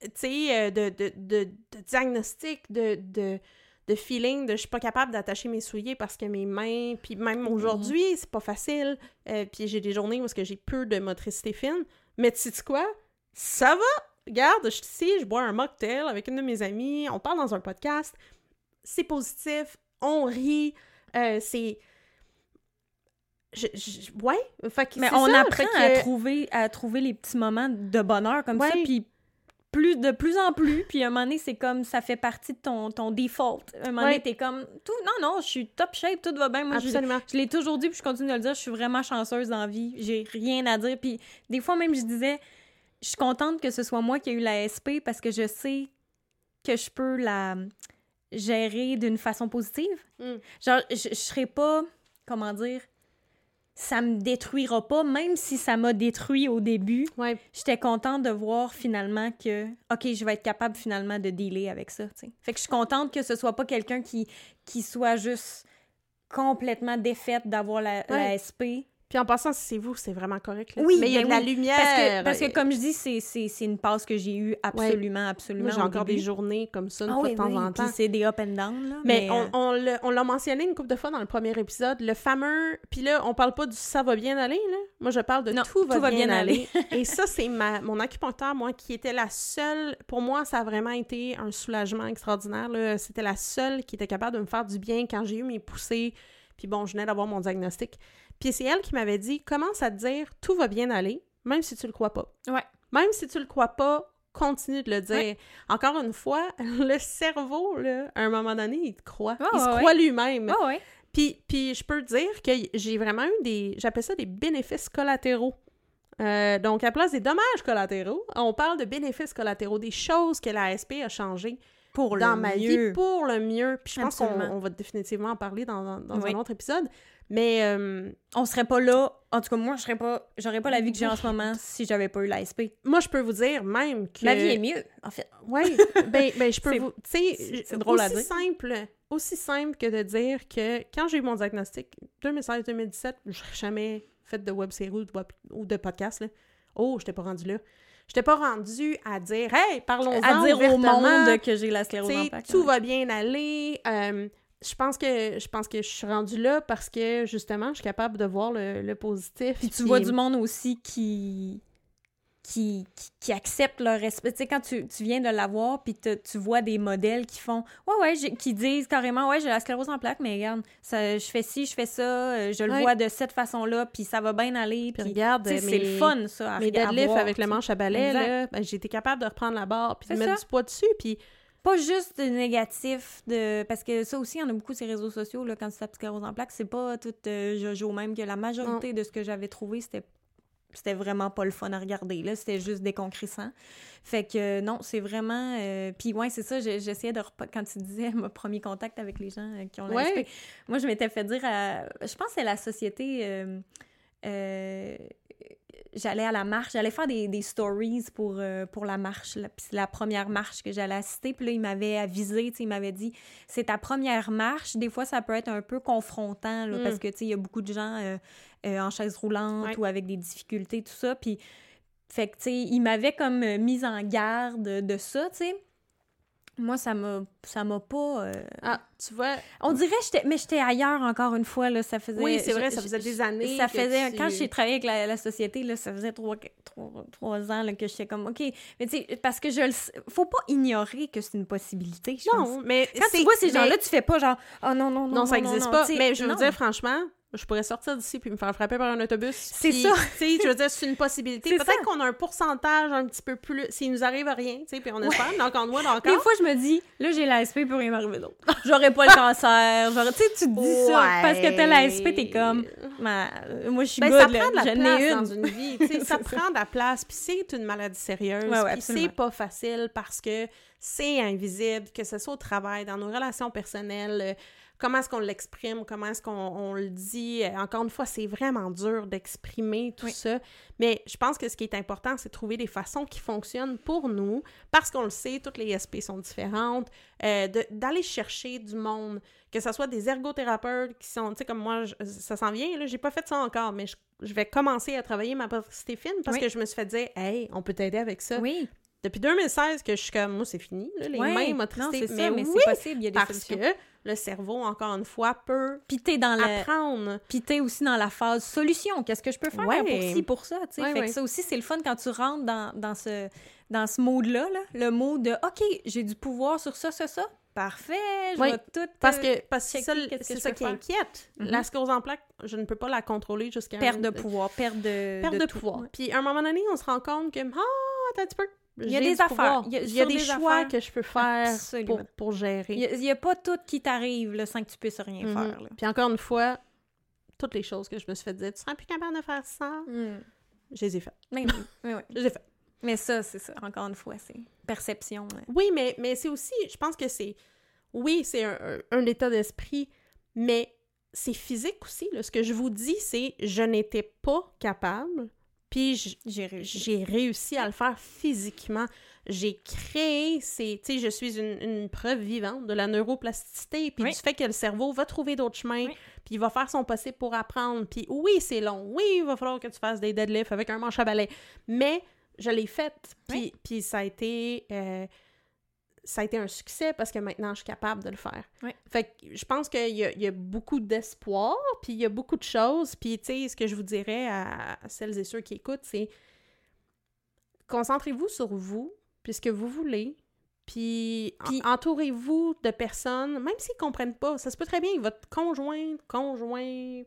Speaker 1: tu sais, euh, de, de, de, de diagnostic, de, de, de feeling, de je suis pas capable d'attacher mes souliers parce que mes mains, puis même aujourd'hui, c'est pas facile, euh, puis j'ai des journées où est-ce que j'ai peu de motricité fine, mais tu sais quoi? Ça va! Regarde, je suis ici, je bois un mocktail avec une de mes amies, on parle dans un podcast, c'est positif, on rit, euh, c'est... Je, je- ouais, fait que
Speaker 2: Mais on
Speaker 1: ça,
Speaker 2: apprend
Speaker 1: que-
Speaker 2: à trouver à trouver les petits moments de bonheur comme ça, puis plus de plus en plus, puis à un moment donné, c'est comme ça fait partie de ton, ton default. À un moment donné, t'es comme tout non non, je suis top shape, tout va bien. Moi, je,
Speaker 1: Absolument.
Speaker 2: je l'ai toujours dit, puis je continue de le dire, je suis vraiment chanceuse dans la vie. J'ai rien à dire. Puis des fois même, je disais, je suis contente que ce soit moi qui ai eu la SP parce que je sais que je peux la gérer d'une façon positive.
Speaker 1: Mm.
Speaker 2: Genre, je, je serais pas, comment dire, ça me détruira pas, même si ça m'a détruit au début.
Speaker 1: Ouais,
Speaker 2: J'étais contente de voir finalement que, OK, je vais être capable finalement de dealer avec ça, tu sais. Fait que je suis contente que ce soit pas quelqu'un qui, qui soit juste complètement défaite d'avoir la, la. SP.
Speaker 1: Puis en passant, si c'est vous, c'est vraiment correct. là.
Speaker 2: Oui,
Speaker 1: mais il y a
Speaker 2: ben
Speaker 1: de la lumière.
Speaker 2: Parce que, parce que
Speaker 1: euh,
Speaker 2: comme je dis, c'est- c'est c'est une passe que j'ai eue absolument, absolument
Speaker 1: j'ai encore
Speaker 2: début.
Speaker 1: des journées comme ça, une
Speaker 2: Ah
Speaker 1: fois
Speaker 2: oui,
Speaker 1: de temps
Speaker 2: oui,
Speaker 1: en temps.
Speaker 2: C'est des up and down, là.
Speaker 1: Mais,
Speaker 2: euh,
Speaker 1: on, on l'a- on l'a mentionné une couple de fois dans le premier épisode, le fameux... Puis là, on parle pas du « ça va bien aller », là. Moi, je parle de
Speaker 2: Non,
Speaker 1: tout, va bien, aller ». Et ça, c'est ma, mon acupuncteur, moi, qui était la seule... Pour moi, ça a vraiment été un soulagement extraordinaire. C'était la seule qui était capable de me faire du bien quand j'ai eu mes poussées. Puis bon, je venais d'avoir mon diagnostic. Puis c'est elle qui m'avait dit « Commence à te dire « tout va bien aller », même si tu le crois pas.
Speaker 2: Ouais.
Speaker 1: Même si tu le crois pas, continue de le dire.
Speaker 2: Ouais.
Speaker 1: Encore une fois, le cerveau, là, à un moment donné, il te croit. Il se
Speaker 2: ouais,
Speaker 1: croit lui-même.
Speaker 2: Ouais.
Speaker 1: Puis, puis je peux te dire que j'ai vraiment eu des... J'appelle ça des bénéfices collatéraux. Euh, donc, à place des dommages collatéraux, on parle de bénéfices collatéraux, des choses que la ASP a changées
Speaker 2: Pour
Speaker 1: dans
Speaker 2: le
Speaker 1: ma
Speaker 2: mieux.
Speaker 1: vie pour le mieux. Puis je pense qu'on va définitivement en parler dans, dans- dans
Speaker 2: Oui.
Speaker 1: un autre épisode. Mais euh,
Speaker 2: On serait pas là. En tout cas, moi, je serais pas. J'aurais pas la vie que j'ai en ce moment si j'avais pas eu la SP.
Speaker 1: moi, je peux vous dire même que...
Speaker 2: Ma vie est mieux, en fait.
Speaker 1: Oui, ben, ben je peux
Speaker 2: C'est-
Speaker 1: vous... Tu sais,
Speaker 2: c'est- drôle à
Speaker 1: aussi
Speaker 2: dire.
Speaker 1: simple, aussi simple que de dire que quand j'ai eu mon diagnostic, 2016-2017, je n'ai jamais fait de web série ou de, ou de podcast, là. Oh, je n'étais pas rendue là. Je n'étais pas rendue à dire « Hey, parlons-en
Speaker 2: À dire au monde que j'ai la sclérose en
Speaker 1: sais,
Speaker 2: plaques.
Speaker 1: tout
Speaker 2: ouais.
Speaker 1: va bien aller. Euh, je pense que je pense que je suis rendue là parce que justement, je suis capable de voir le, le positif.
Speaker 2: Puis tu vois du monde aussi qui. Qui, qui, qui accepte leur respect. Tu sais, quand tu, tu viens de l'avoir, puis te- tu vois des modèles qui font Ouais, ouais, qui disent carrément Ouais, j'ai la sclérose en plaques, mais regarde, ça, je fais ci, je fais ça, euh, je le
Speaker 1: Ouais.
Speaker 2: vois de cette façon-là, puis ça va bien aller.
Speaker 1: Puis regarde, mes-
Speaker 2: c'est le fun, ça. À
Speaker 1: Mes deadlifts avec le manche à balai, là, ben, j'ai été capable de reprendre la barre puis de mettre
Speaker 2: ça.
Speaker 1: du poids dessus. Puis
Speaker 2: pas juste de négatif de parce que ça aussi il y en a beaucoup ces réseaux sociaux là quand tu tapes sclérose en plaques c'est pas tout euh, jojo même que la majorité de ce que j'avais trouvé c'était c'était vraiment pas le fun à regarder là c'était juste déconcrissant fait que euh, non c'est vraiment euh, puis ouais c'est ça j'essayais de repa- quand tu disais mon premier contact avec les gens euh, qui ont
Speaker 1: Ouais.
Speaker 2: Moi je m'étais fait dire à je pense que c'est la société j'allais à la marche, j'allais faire des, des stories pour, euh, pour la marche. là. Puis c'est la première marche que j'allais assister. Puis là, il m'avait avisé, tu sais, il m'avait dit c'est ta première marche. Des fois, ça peut être un peu confrontant là,
Speaker 1: Mm.
Speaker 2: parce que, tu sais, il y a beaucoup de gens euh, euh, en chaise roulante
Speaker 1: Ouais.
Speaker 2: ou avec des difficultés, tout ça. Puis, fait que, tu sais, il m'avait comme mise en garde de ça, tu sais. Moi, ça m'a ça m'a pas... euh,
Speaker 1: ah, tu vois,
Speaker 2: On dirait, j'étais, mais j'étais ailleurs encore une fois, là, ça faisait...
Speaker 1: Oui, c'est vrai, ça faisait des années
Speaker 2: Ça faisait,
Speaker 1: tu-
Speaker 2: quand j'ai travaillé avec la, la société, là, ça faisait trois, trois, trois ans là, que j'étais comme, OK, mais tu sais, parce que je le faut pas ignorer que c'est une possibilité, pense.
Speaker 1: non, mais
Speaker 2: Quand tu vois ces gens-là, tu fais pas genre, oh non, non, non,
Speaker 1: non, ça
Speaker 2: non, non,
Speaker 1: pas.
Speaker 2: tu sais,
Speaker 1: Mais je veux dire, franchement, je pourrais sortir d'ici puis me faire frapper par un autobus.
Speaker 2: C'est ça.
Speaker 1: Tu sais, je veux dire, c'est une possibilité. Peut-être qu'on a un pourcentage un petit peu plus. S'il nous arrive rien, tu sais, puis on espère, donc on doit
Speaker 2: Des
Speaker 1: encore.
Speaker 2: fois, je me dis, là, j'ai la SP, il peut rien m'arriver d'autre. J'aurais pas le cancer. Tu sais, tu te dis ça. Parce que t'as la SP, t'es comme, Ma- moi, je suis
Speaker 1: Ben,
Speaker 2: good,
Speaker 1: ça prend de la place
Speaker 2: une.
Speaker 1: dans une vie, tu sais, ça prend de la place, puis c'est une maladie sérieuse,
Speaker 2: Ouais, ouais,
Speaker 1: puis c'est pas facile parce que c'est invisible, que ce soit au travail, dans nos relations personnelles, euh, comment est-ce qu'on l'exprime, comment est-ce qu'on on le dit. Euh, Encore une fois, c'est vraiment dur d'exprimer tout
Speaker 2: Oui.
Speaker 1: ça, mais je pense que ce qui est important, c'est de trouver des façons qui fonctionnent pour nous, parce qu'on le sait, toutes les SP sont différentes, euh, d'aller chercher du monde, que ce soit des ergothérapeutes qui sont, tu sais, comme moi, je- ça s'en vient, là, j'ai pas fait ça encore, mais je, je vais commencer à travailler ma motricité fine parce
Speaker 2: Oui.
Speaker 1: que je me suis fait dire, hey, on peut t'aider avec ça.
Speaker 2: Oui.
Speaker 1: Depuis 2016 que je suis comme, moi, c'est fini, là, les
Speaker 2: Ouais.
Speaker 1: mains
Speaker 2: c'est
Speaker 1: mais
Speaker 2: ça, mais
Speaker 1: oui,
Speaker 2: c'est possible, il y a des
Speaker 1: parce
Speaker 2: solutions.
Speaker 1: que le cerveau, encore une fois, peut
Speaker 2: Puis t'es dans la...
Speaker 1: apprendre.
Speaker 2: T'es aussi dans la phase solution. Qu'est-ce que je peux faire
Speaker 1: Ouais.
Speaker 2: pour ci, pour ça, tu sais?
Speaker 1: Ouais,
Speaker 2: fait
Speaker 1: ouais.
Speaker 2: que ça aussi, c'est le fun quand tu rentres dans, dans ce, dans ce mode-là, là, le mode de « OK, j'ai du pouvoir sur ça, ça, ça. Parfait, je vais tout...
Speaker 1: Parce
Speaker 2: euh,
Speaker 1: que parce que c'est ça,
Speaker 2: checker qu'est-ce que
Speaker 1: c'est ça qui inquiète.
Speaker 2: Mhm.
Speaker 1: La sclérose en plaques, je ne peux pas la contrôler jusqu'à
Speaker 2: Perte de pouvoir, perte de...
Speaker 1: Perte de, pouvoir. Puis à un moment donné, on se rend compte que ah, attends un petit peu.
Speaker 2: Il y a des affaires. Il y a-
Speaker 1: Il y a
Speaker 2: sur
Speaker 1: des
Speaker 2: des
Speaker 1: choix
Speaker 2: affaires.
Speaker 1: que je peux faire pour, pour gérer.
Speaker 2: Il n'y a, pas tout qui t'arrive là, sans que tu puisses rien
Speaker 1: Mhm.
Speaker 2: faire. Là.
Speaker 1: Puis encore une fois, toutes les choses que je me suis fait dire, tu seras plus capable de faire ça,
Speaker 2: Mm.
Speaker 1: je les ai faites.
Speaker 2: Mais, oui, oui, oui.
Speaker 1: Je les ai faites.
Speaker 2: Mais ça, c'est ça. Encore une fois, c'est perception. hein.
Speaker 1: Oui, mais, mais c'est aussi, je pense que c'est, oui, c'est un, un- un état d'esprit, mais c'est physique aussi. Là. Ce que je vous dis, c'est je n'étais pas capable, puis
Speaker 2: J'ai réussi.
Speaker 1: j'ai réussi à le faire physiquement. J'ai créé ces... Tu sais, je suis une, une preuve vivante de la neuroplasticité, puis
Speaker 2: Oui.
Speaker 1: du fait que le cerveau va trouver d'autres chemins,
Speaker 2: Oui.
Speaker 1: puis il va faire son possible pour apprendre. Puis oui, c'est long. Oui, il va falloir que tu fasses des deadlifts avec un manche à balai. Mais je l'ai faite. Puis,
Speaker 2: Oui.
Speaker 1: puis ça a été... euh, ça a été un succès parce que maintenant, je suis capable de le faire.
Speaker 2: Oui.
Speaker 1: Fait que je pense qu'il y a, il y a beaucoup d'espoir, puis il y a beaucoup de choses. Puis, tu sais, ce que je vous dirais à, celles et ceux qui écoutent, c'est concentrez-vous sur vous, puis ce que vous voulez, puis, en-
Speaker 2: Puis-
Speaker 1: entourez-vous de personnes, même s'ils comprennent pas. Ça se peut très bien que votre conjoint, conjoint,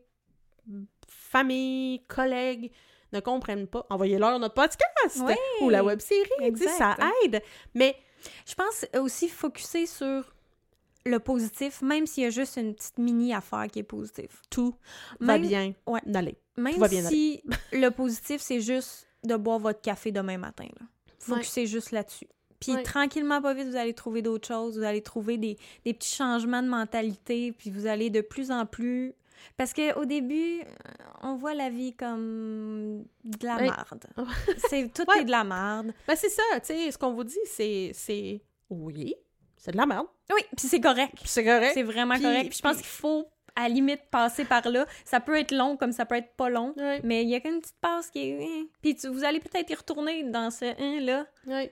Speaker 1: famille, collègue ne comprennent pas. Envoyez-leur notre podcast
Speaker 2: Oui,
Speaker 1: ou la web série, ça aide. Mais
Speaker 2: Je pense aussi focuser sur le positif, même s'il y a juste une petite mini affaire qui est positive.
Speaker 1: tout va
Speaker 2: Même-
Speaker 1: bien
Speaker 2: ouais.
Speaker 1: d'aller.
Speaker 2: Même
Speaker 1: va bien
Speaker 2: si le positif, c'est juste de boire votre café demain matin. Là.
Speaker 1: Ouais.
Speaker 2: Focuser juste là-dessus. Puis
Speaker 1: Ouais.
Speaker 2: tranquillement, pas vite, vous allez trouver d'autres choses, vous allez trouver des, des petits changements de mentalité, puis vous allez de plus en plus... Parce qu'au début, euh, on voit la vie comme de la
Speaker 1: Ouais.
Speaker 2: marde. c'est Tout
Speaker 1: Ouais.
Speaker 2: est de la marde.
Speaker 1: Ben c'est ça, tu sais, ce qu'on vous dit, c'est... oui, c'est de la merde.
Speaker 2: Oui, puis c'est correct.
Speaker 1: C'est correct.
Speaker 2: C'est vraiment correct. Puis je pense qu'il faut, à la limite, passer par là. Ça peut être long comme ça peut être pas long. Mais il y a qu'une petite passe qui est. hein. Puis tu- vous allez peut-être y retourner dans ce hein, là,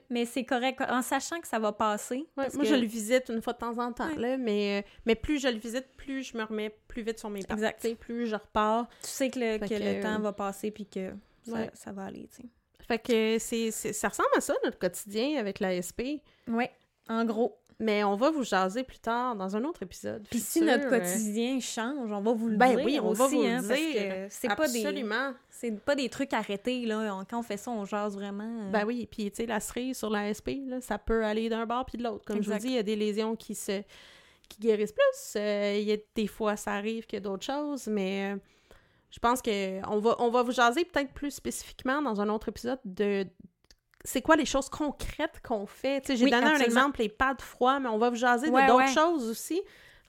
Speaker 2: mais c'est correct en sachant que ça va passer. Parce
Speaker 1: moi,
Speaker 2: que-
Speaker 1: je le visite une fois de temps en temps, là, mais, euh, mais plus je le visite, plus je me remets plus vite sur mes pattes.
Speaker 2: Exact.
Speaker 1: Plus je repars.
Speaker 2: Tu sais que le, que
Speaker 1: que-
Speaker 2: le temps va passer puis que ça, va aller, tu sais.
Speaker 1: Fait que c'est- ça ressemble à ça, notre quotidien avec l'ASP.
Speaker 2: Oui, en gros.
Speaker 1: Mais on va vous jaser plus tard dans un autre épisode.
Speaker 2: Puis si notre quotidien change, on va vous le
Speaker 1: Ben
Speaker 2: dire
Speaker 1: oui, on
Speaker 2: aussi,
Speaker 1: va vous
Speaker 2: hein,
Speaker 1: dire.
Speaker 2: c'est pas des
Speaker 1: Absolument.
Speaker 2: c'est pas des trucs arrêtés là. Quand on fait ça, on jase vraiment. euh,
Speaker 1: Ben oui, puis tu sais, la cerise sur l'ASP, là, ça peut aller d'un bord puis de l'autre. Comme je vous dis, il y a des lésions qui se qui guérissent plus. euh, il y a des fois, ça arrive qu'il y a d'autres choses, mais euh, je pense que on va, on va vous jaser peut-être plus spécifiquement dans un autre épisode de c'est quoi les choses concrètes qu'on fait? Tu sais, j'ai
Speaker 2: Oui,
Speaker 1: donné un exemple, les pads froids, mais on va vous jaser
Speaker 2: Ouais,
Speaker 1: de d'autres
Speaker 2: ouais.
Speaker 1: choses aussi.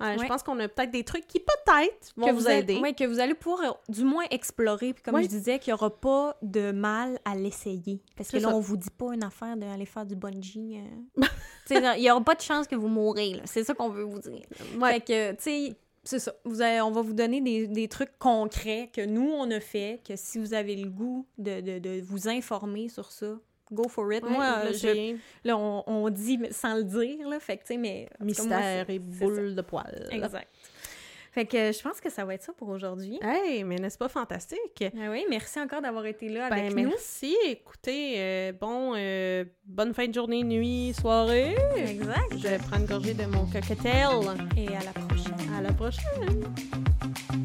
Speaker 1: Euh, Je pense qu'on a peut-être des trucs qui peut-être vont
Speaker 2: que
Speaker 1: vous, aider.
Speaker 2: ouais, que vous allez pouvoir euh, du moins explorer. Puis comme je disais, qu'il n'y aura pas de mal à l'essayer. Parce que là,
Speaker 1: ça.
Speaker 2: on vous dit pas une affaire d'aller faire du bungee. euh. Il n'y aura pas de chance que vous mourrez. C'est ça qu'on veut vous dire. Fait que, tu sais, c'est ça. Vous on va vous donner des, des trucs concrets que nous, on a fait, que si vous avez le goût de, de, de vous informer sur ça, go for it.
Speaker 1: Ouais,
Speaker 2: Moi,
Speaker 1: là,
Speaker 2: je- là, on, on dit sans le dire, là. Fait que, tu sais, mais... moi,
Speaker 1: mystère et boule de poil.
Speaker 2: Exact. Fait que je pense que ça va être ça pour aujourd'hui.
Speaker 1: Hey, mais n'est-ce pas fantastique?
Speaker 2: Ah oui, merci encore d'avoir été là
Speaker 1: Ben,
Speaker 2: avec nous.
Speaker 1: merci. Écoutez, euh, bon, euh, bonne fin de journée, nuit, soirée.
Speaker 2: Exact.
Speaker 1: Je vais prendre une gorgée de mon cocktail.
Speaker 2: Et à la prochaine.
Speaker 1: À la prochaine.